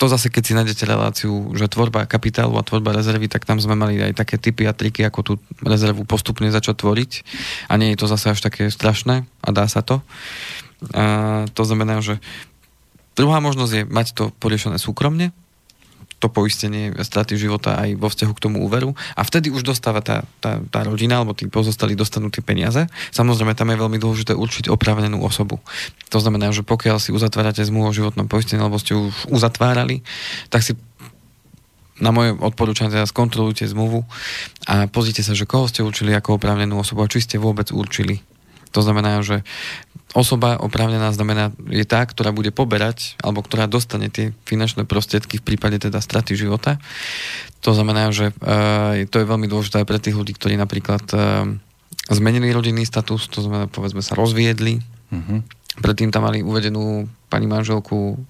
to zase, keď si nájdete reláciu, že tvorba kapitálu a tvorba rezervy, tak tam sme mali aj také typy a triky, ako tú rezervu postupne začať tvoriť. A nie je to zase až také strašné a dá sa to. A to znamená, že druhá možnosť je mať to poriešené súkromne, to poistenie straty života aj vo vzťahu k tomu úveru a vtedy už dostáva tá, tá, tá rodina alebo tí pozostali dostanú tie peniaze. Samozrejme, tam je veľmi dôležité určiť oprávnenú osobu. To znamená, že pokiaľ si uzatvárate zmluvu o životnom poistení alebo ste už uzatvárali, tak si na moje odporúčanie teda skontrolujte zmluvu a pozrite sa, že koho ste určili ako oprávnenú osobu a či ste vôbec určili. To znamená, že osoba oprávnená znamená, je tá, ktorá bude poberať, alebo ktorá dostane tie finančné prostriedky v prípade teda straty života. To znamená, že uh, to je veľmi dôležité aj pre tých ľudí, ktorí napríklad uh, zmenili rodinný status, to znamená, povedzme sa rozviedli, uh-huh. predtým tam mali uvedenú pani manželku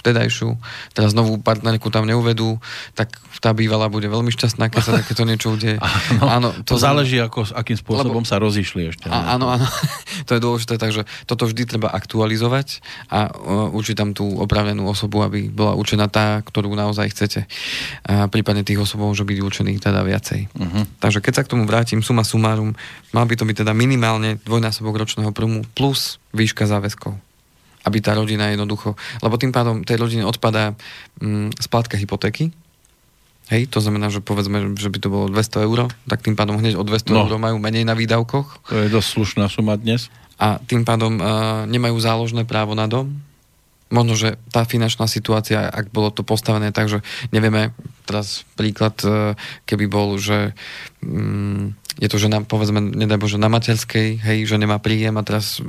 vtedajšiu, teraz novú partnerku tam neuvedú, tak tá bývalá bude veľmi šťastná, keď sa takéto niečo udeje. Áno, áno, to, to záleží, ako, akým spôsobom lebo, sa rozišli ešte. A, áno, áno, to je dôležité, takže toto vždy treba aktualizovať a uh, učiť tam tú opravnenú osobu, aby bola učená tá, ktorú naozaj chcete. A prípadne tých osob môže byť učených teda viacej. Uh-huh. Takže keď sa k tomu vrátim, suma sumárum, mal by to byť teda minimálne dvojnásobok ročného prúmu plus výška záväzkov aby tá rodina jednoducho, lebo tým pádom tej rodine odpadá mm, splátka hypotéky, Hej, to znamená, že povedzme, že by to bolo 200 eur, tak tým pádom hneď o 200 no. eur majú menej na výdavkoch. To je dosť slušná suma dnes. A tým pádom uh, nemajú záložné právo na dom. Možno, že tá finančná situácia, ak bolo to postavené tak, že nevieme, teraz príklad, uh, keby bol, že um, je to žena, povedzme, nedaj Bože, na materskej, hej, že nemá príjem a teraz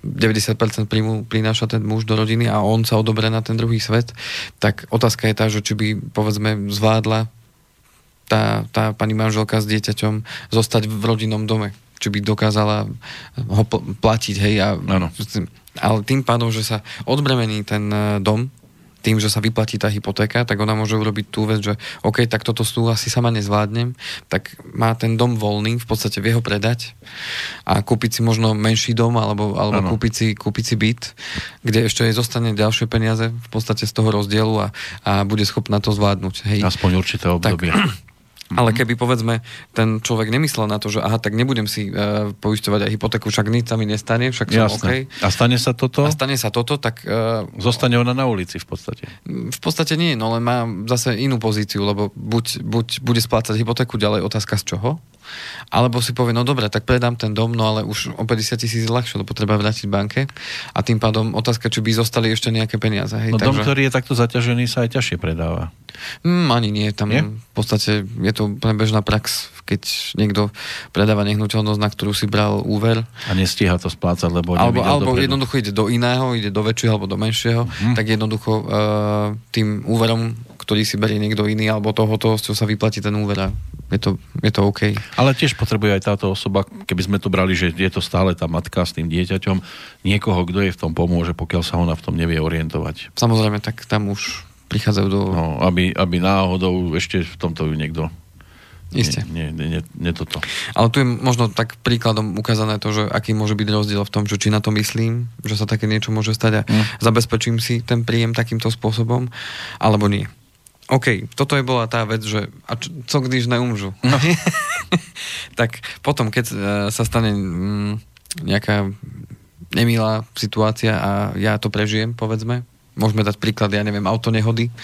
90% príjmu prináša ten muž do rodiny a on sa odobre na ten druhý svet, tak otázka je tá, že či by, povedzme, zvládla tá, tá pani manželka s dieťaťom zostať v rodinnom dome. Či by dokázala ho platiť, hej. A, ano. Ale tým pádom, že sa odbremení ten eh, dom, tým, že sa vyplatí tá hypotéka, tak ona môže urobiť tú vec, že OK, tak toto sú asi sama nezvládnem, tak má ten dom voľný, v podstate vie ho predať a kúpiť si možno menší dom alebo, alebo kúpiť, si, kúpiť si byt, kde ešte aj zostane ďalšie peniaze v podstate z toho rozdielu a, a bude schopná to zvládnuť. Hej. Aspoň určité obdobie. Tak, Ale mhm. keby povedzme ten človek nemyslel na to, že aha, tak nebudem si uh, poisťovať aj hypotéku, však nič sa mi nestane, však som OK. A stane sa toto? A stane sa toto, tak... Uh, Zostane ona na ulici v podstate. V podstate nie, no len má zase inú pozíciu, lebo buď, buď bude splácať hypotéku ďalej, otázka z čoho, alebo si povie, no dobre, tak predám ten dom, no ale už o 50 tisíc ľahšie, lebo treba vrátiť banke. A tým pádom otázka, či by zostali ešte nejaké peniaze. Hej, no takže... dom, ktorý je takto zaťažený, sa aj ťažšie predáva. Mm, ani nie, tam nie? v podstate je to úplne bežná prax, keď niekto predáva nehnuteľnosť, na ktorú si bral úver. A nestíha to splácať, lebo Alebo, alebo jednoducho ide do iného, ide do väčšieho alebo do menšieho, mm. tak jednoducho uh, tým úverom ktorý si berie niekto iný, alebo tohoto, čo sa vyplatí ten úver je to, je to OK. Ale tiež potrebuje aj táto osoba, keby sme to brali, že je to stále tá matka s tým dieťaťom, niekoho, kto jej v tom pomôže, pokiaľ sa ona v tom nevie orientovať. Samozrejme, tak tam už prichádzajú do... No, aby, aby náhodou ešte v tomto ju niekto Isté. Nie, nie, nie, nie toto. Ale tu je možno tak príkladom ukázané to, že aký môže byť rozdiel v tom, že či na to myslím, že sa také niečo môže stať a mm. zabezpečím si ten príjem takýmto spôsobom, alebo nie. OK, toto je bola tá vec, že a čo, co když neumžu? No. tak potom, keď uh, sa stane mm, nejaká nemilá situácia a ja to prežijem, povedzme, môžeme dať príklad, ja neviem, autonehody,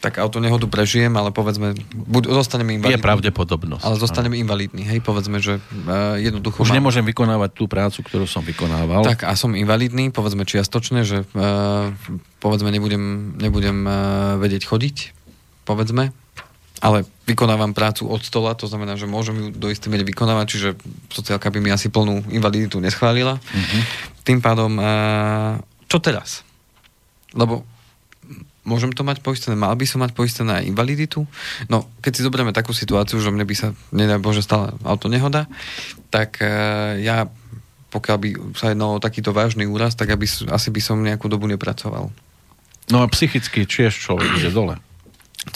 tak autonehodu prežijem, ale povedzme, buď, zostaneme invalidní. Je pravdepodobnosť. Ale zostaneme invalidní, hej, povedzme, že uh, jednoducho... Už mám... nemôžem vykonávať tú prácu, ktorú som vykonával. Tak a som invalidný, povedzme čiastočne, že uh, povedzme nebudem, nebudem uh, vedieť chodiť, povedzme, ale vykonávam prácu od stola, to znamená, že môžem ju do istej miery vykonávať, čiže sociálka by mi asi plnú invaliditu neschválila. Mm-hmm. Tým pádom, čo teraz? Lebo môžem to mať poistené, mal by som mať poistené aj invaliditu. No, keď si zoberieme takú situáciu, že mne by sa, nedaj Bože, stala auto nehoda, tak ja, pokiaľ by sa jednalo o takýto vážny úraz, tak aby, asi by som nejakú dobu nepracoval. No a psychicky tiež človek ide dole.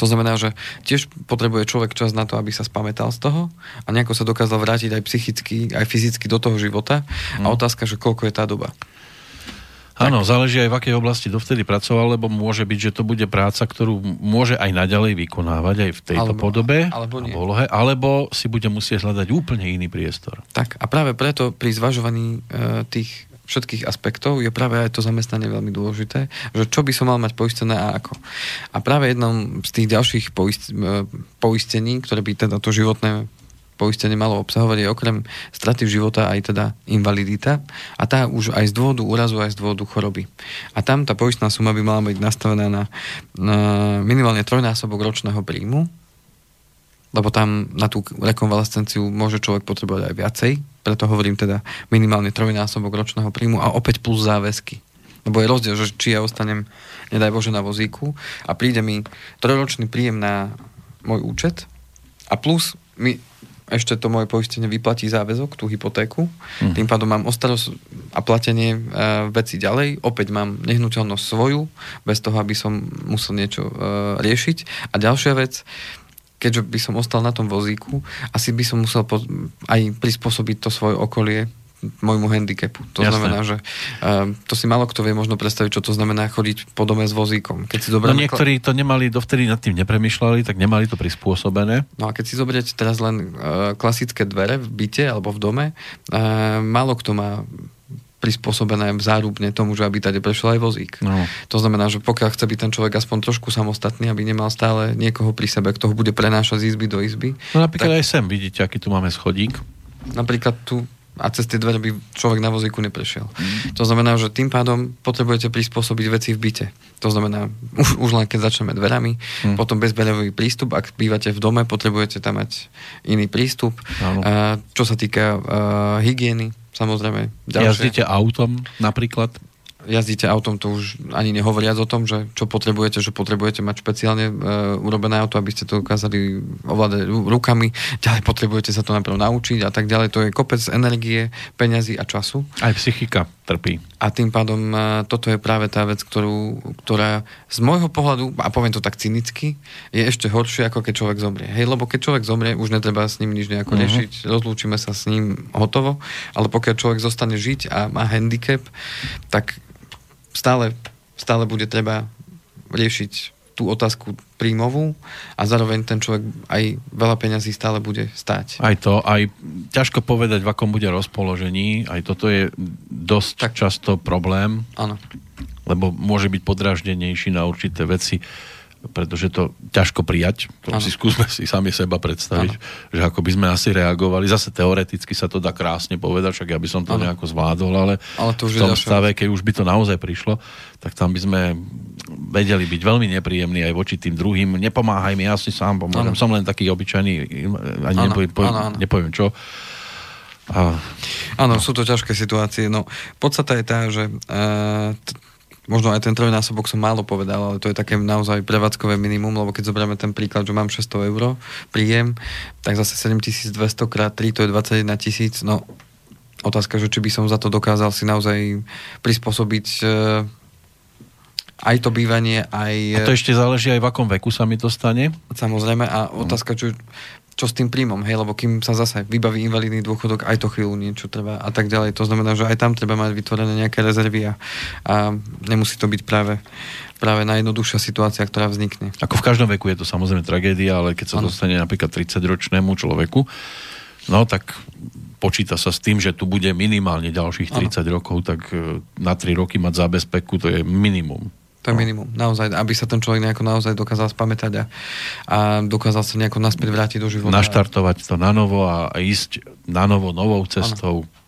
To znamená, že tiež potrebuje človek čas na to, aby sa spametal z toho a nejako sa dokázal vrátiť aj psychicky, aj fyzicky do toho života. Mm. A otázka, že koľko je tá doba. Áno, záleží aj v akej oblasti dovtedy pracoval, lebo môže byť, že to bude práca, ktorú môže aj naďalej vykonávať aj v tejto alebo, podobe, alebo, nie. Polohe, alebo si bude musieť hľadať úplne iný priestor. Tak a práve preto pri zvažovaní e, tých všetkých aspektov je práve aj to zamestnanie veľmi dôležité, že čo by som mal mať poistené a ako. A práve jednom z tých ďalších e, poistení, ktoré by teda to životné poistenie malo obsahovať je okrem straty života aj teda invalidita a tá už aj z dôvodu úrazu, aj z dôvodu choroby. A tam tá poistná suma by mala byť nastavená na, na minimálne trojnásobok ročného príjmu, lebo tam na tú rekonvalescenciu môže človek potrebovať aj viacej, preto hovorím teda minimálne trojnásobok ročného príjmu a opäť plus záväzky. Lebo je rozdiel, že či ja ostanem, nedaj Bože, na vozíku a príde mi trojročný príjem na môj účet a plus mi ešte to moje poistenie vyplatí záväzok, tú hypotéku. Mm. Tým pádom mám ostarosť a platenie e, veci ďalej. Opäť mám nehnuteľnosť svoju, bez toho, aby som musel niečo e, riešiť. A ďalšia vec, keďže by som ostal na tom vozíku, asi by som musel po, aj prispôsobiť to svoje okolie môjmu handicapu. To Jasne. znamená, že uh, to si malo kto vie možno predstaviť, čo to znamená chodiť po dome s vozíkom. Keď si no niektorí to nemali, dovtedy nad tým nepremýšľali, tak nemali to prispôsobené. No a keď si zoberiete teraz len uh, klasické dvere v byte alebo v dome, uh, málo kto má prispôsobené zárubne tomu, že aby tady prešiel aj vozík. No. To znamená, že pokiaľ chce byť ten človek aspoň trošku samostatný, aby nemal stále niekoho pri sebe, kto ho bude prenášať z izby do izby. No napríklad tak... aj sem, vidíte, aký tu máme schodík. Napríklad tu a cez tie dvere by človek na vozíku neprešiel. Mm. To znamená, že tým pádom potrebujete prispôsobiť veci v byte. To znamená, už, už len keď začneme dverami, mm. potom bezbeľový prístup, ak bývate v dome, potrebujete tam mať iný prístup. A, čo sa týka uh, hygieny, samozrejme. Ďalšie. Jazdíte autom napríklad? Jazdíte autom, to už ani nehovoriac o tom, že čo potrebujete, že potrebujete mať špeciálne e, urobené auto, aby ste to dokázali ovládať rukami, ďalej potrebujete sa to najprv naučiť a tak ďalej. To je kopec energie, peňazí a času. Aj psychika trpí. A tým pádom e, toto je práve tá vec, ktorú, ktorá z môjho pohľadu, a poviem to tak cynicky, je ešte horšie, ako keď človek zomrie. Hej, lebo keď človek zomrie, už netreba s ním nič nejako uh-huh. riešiť, rozlúčime sa s ním hotovo, ale pokiaľ človek zostane žiť a má handicap, tak stále, stále bude treba riešiť tú otázku príjmovú a zároveň ten človek aj veľa peňazí stále bude stáť. Aj to, aj ťažko povedať, v akom bude rozpoložení, aj toto je dosť tak. často problém. Áno. Lebo môže byť podráždenejší na určité veci pretože to ťažko prijať. To ano. si skúsme si sami seba predstaviť, ano. že ako by sme asi reagovali. Zase teoreticky sa to dá krásne povedať, však ja by som to ano. nejako zvládol, ale, ale to už v tom stave, keď už by to naozaj prišlo, tak tam by sme vedeli byť veľmi nepríjemní aj voči tým druhým. Nepomáhaj mi, ja si sám pomôžem. Ano. Som len taký obyčajný, ani ano. Nepoviem, ano, ano. nepoviem čo. Áno, sú to ťažké situácie. No, podstata je tá, že uh, t- možno aj ten trojnásobok som málo povedal, ale to je také naozaj prevádzkové minimum, lebo keď zoberieme ten príklad, že mám 600 eur príjem, tak zase 7200 krát 3 to je 21 tisíc, no otázka, že či by som za to dokázal si naozaj prispôsobiť e, aj to bývanie, aj... A to ešte záleží aj v akom veku sa mi to stane? Samozrejme a otázka, čo, čo s tým príjmom, hej, lebo kým sa zase vybaví invalidný dôchodok, aj to chvíľu niečo treba a tak ďalej. To znamená, že aj tam treba mať vytvorené nejaké rezervy a, a nemusí to byť práve, práve najjednoduchšia situácia, ktorá vznikne. Ako v každom veku je to samozrejme tragédia, ale keď sa ano. dostane napríklad 30-ročnému človeku, no tak počíta sa s tým, že tu bude minimálne ďalších 30 ano. rokov, tak e, na 3 roky mať zábezpeku, to je minimum. To je minimum. Naozaj, aby sa ten človek nejako naozaj dokázal spamätať a, a dokázal sa nejako naspäť vrátiť do života. Naštartovať to na novo a ísť na novo novou cestou. Ano.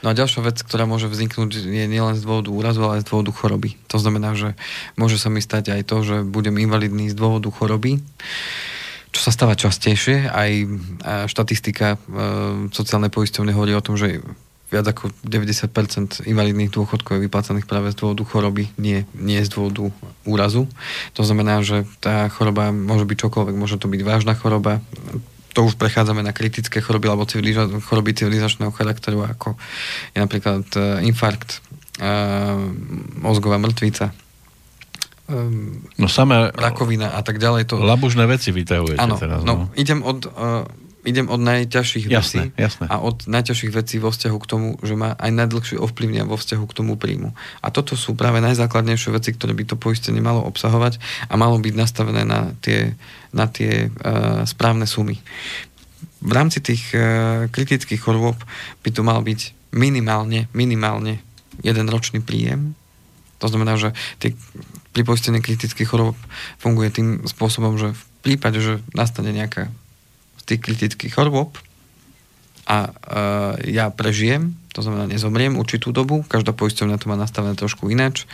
No a ďalšia vec, ktorá môže vzniknúť, je nielen z dôvodu úrazu, ale aj z dôvodu choroby. To znamená, že môže sa mi stať aj to, že budem invalidný z dôvodu choroby čo sa stáva častejšie. Aj štatistika e, sociálnej poisťovne hovorí o tom, že viac ako 90% invalidných dôchodkov je vyplácaných práve z dôvodu choroby, nie, nie z dôvodu úrazu. To znamená, že tá choroba môže byť čokoľvek, môže to byť vážna choroba, to už prechádzame na kritické choroby alebo civiliza- choroby civilizačného charakteru, ako je napríklad uh, infarkt, uh, mozgová mŕtvica, um, no samé rakovina a tak ďalej. To... Labužné veci vyťahujete teraz. No. no, idem od uh, idem od najťažších jasné, vecí jasné. a od najťažších vecí vo vzťahu k tomu, že má aj najdlhšie ovplyvnia vo vzťahu k tomu príjmu. A toto sú práve najzákladnejšie veci, ktoré by to poistenie malo obsahovať a malo byť nastavené na tie, na tie uh, správne sumy. V rámci tých uh, kritických chorôb by to mal byť minimálne, minimálne jeden ročný príjem. To znamená, že tie, pri poistení kritických chorôb funguje tým spôsobom, že v prípade, že nastane nejaká tých kritických chorôb a uh, ja prežijem, to znamená nezomriem určitú dobu, každá poisťovňa to má nastavené trošku ináč,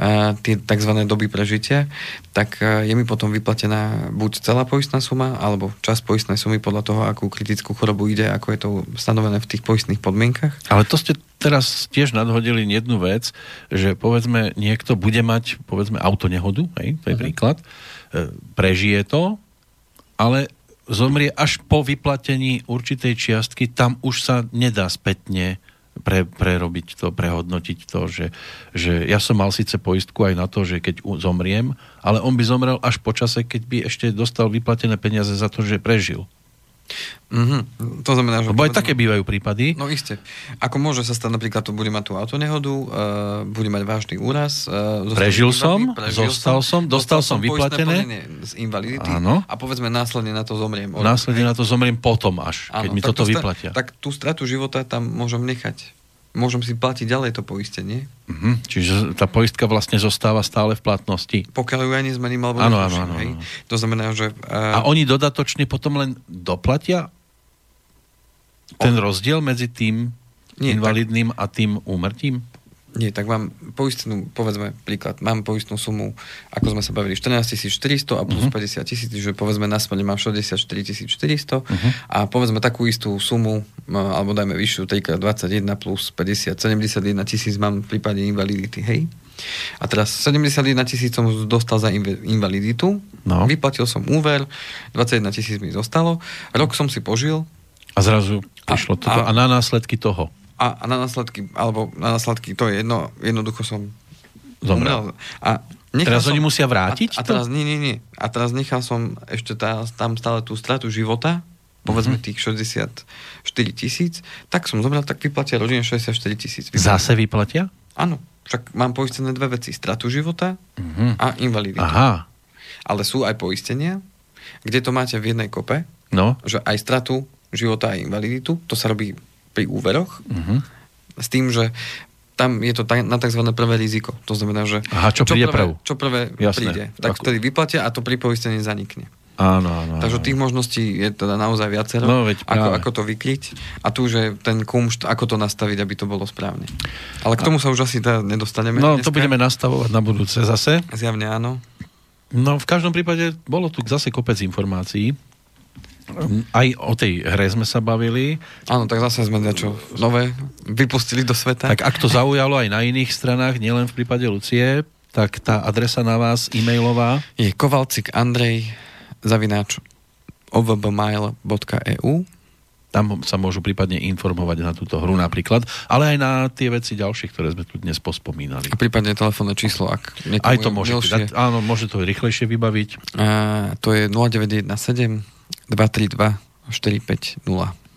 uh, tie tzv. doby prežitia, tak uh, je mi potom vyplatená buď celá poistná suma, alebo čas poistnej sumy podľa toho, akú kritickú chorobu ide, ako je to stanovené v tých poistných podmienkach. Ale to ste teraz tiež nadhodili jednu vec, že povedzme niekto bude mať povedzme auto nehodu, hej, to je uh-huh. príklad, prežije to, ale zomrie až po vyplatení určitej čiastky, tam už sa nedá spätne pre, prerobiť to, prehodnotiť to, že, že ja som mal síce poistku aj na to, že keď zomriem, ale on by zomrel až po čase, keď by ešte dostal vyplatené peniaze za to, že prežil. Mm-hmm. To znamená, že... Lebo aj také bývajú prípady. No isté. Ako môže sa stať, napríklad to bude mať tú autonehodu, uh, bude mať vážny úraz. Uh, prežil som, prežil zostal som, dostal, som vyplatené. Z invalidity Áno. a povedzme následne na to zomriem. Následne na to zomriem potom až, Áno, keď mi toto tú vyplatia. Tak tú stratu života tam môžem nechať môžem si platiť ďalej to poistenie. Uh-huh. Čiže tá poistka vlastne zostáva stále v platnosti. Pokiaľ ju aj nezmením, alebo ano, ano, hej. To znamená, že... Uh... A oni dodatočne potom len doplatia ten rozdiel medzi tým Nie, invalidným tak... a tým úmrtím? Nie, tak mám poistnú, povedzme príklad, mám poistnú sumu, ako sme sa bavili, 14 400 a plus uh-huh. 50 tisíc, že povedzme na smrť mám 64 400 uh-huh. a povedzme takú istú sumu, alebo dajme vyššiu 3x21 plus 50, 71 tisíc mám v prípade invalidity, hej? A teraz 71 tisíc som dostal za invaliditu, no. vyplatil som úver, 21 tisíc mi zostalo, rok som si požil. A zrazu prišlo a, toto a, a na následky toho a, a na následky, alebo na následky, to je jedno, jednoducho som zomrel. A teraz som, oni musia vrátiť? A, a teraz nie, nie, nie. A teraz nechal som ešte tá, tam stále tú stratu života, povedzme mm-hmm. tých 64 tisíc, tak som zomrel, tak vyplatia rodine 64 tisíc. Zase vyplatia? Áno. Však mám poistené dve veci. Stratu života mm-hmm. a invaliditu. Aha. Ale sú aj poistenia, kde to máte v jednej kope, no. že aj stratu života a invaliditu, to sa robí pri úveroch, uh-huh. s tým, že tam je to na tzv. prvé riziko. To znamená, že Aha, čo, čo príde prvé, Čo prvé Jasné. príde, tak vtedy vyplatia a to pri poistení zanikne. Áno, áno. Takže tých možností je teda naozaj viacero, no, veď ako, ako to vykryť. A tu, že ten kumšt, ako to nastaviť, aby to bolo správne. Ale k tomu sa už asi teda nedostaneme. No, dneska. to budeme nastavovať na budúce zase. Zjavne áno. No, v každom prípade bolo tu zase kopec informácií. Aj o tej hre sme sa bavili. Áno, tak zase sme niečo nové vypustili do sveta. Tak ak to zaujalo aj na iných stranách, nielen v prípade Lucie, tak tá adresa na vás e-mailová je kovalcik Andrej zavináč ovbmail.eu tam sa môžu prípadne informovať na túto hru napríklad, ale aj na tie veci ďalšie, ktoré sme tu dnes pospomínali. A prípadne telefónne číslo, ak Aj to môže dať, áno, môže to rýchlejšie vybaviť. A, to je 0917 232 450.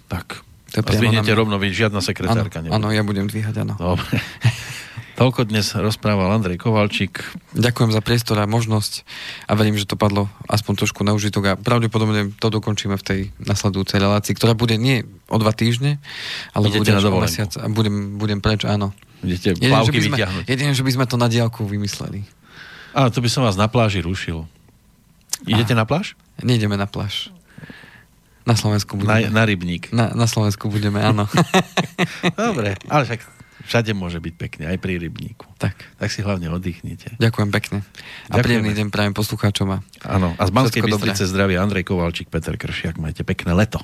Tak. To je zdvihnete rovno, vy žiadna sekretárka Áno, áno, ja budem dvíhať, áno. Dobre. Toľko dnes rozprával Andrej Kovalčík. Ďakujem za priestor a možnosť a verím, že to padlo aspoň trošku na užitok a pravdepodobne to dokončíme v tej nasledujúcej relácii, ktorá bude nie o dva týždne, ale Idete bude na o mesiac a budem, budem preč, áno. Idete plavky vyťahnuť. Jedine, že by sme to na diálku vymysleli. A to by som vás na pláži rušil. Idete a, na pláž? Nejdeme na pláž. Na Slovensku budeme. Na, na rybník. Na, na Slovensku budeme, áno. Dobre, ale však všade môže byť pekne, aj pri rybníku. Tak. Tak si hlavne oddychnite. Ďakujem pekne. A príjemný deň prajem poslucháčom. Áno, a z Banskej Bystrice zdravie Andrej Kovalčík, Peter Kršiak. Majte pekné leto.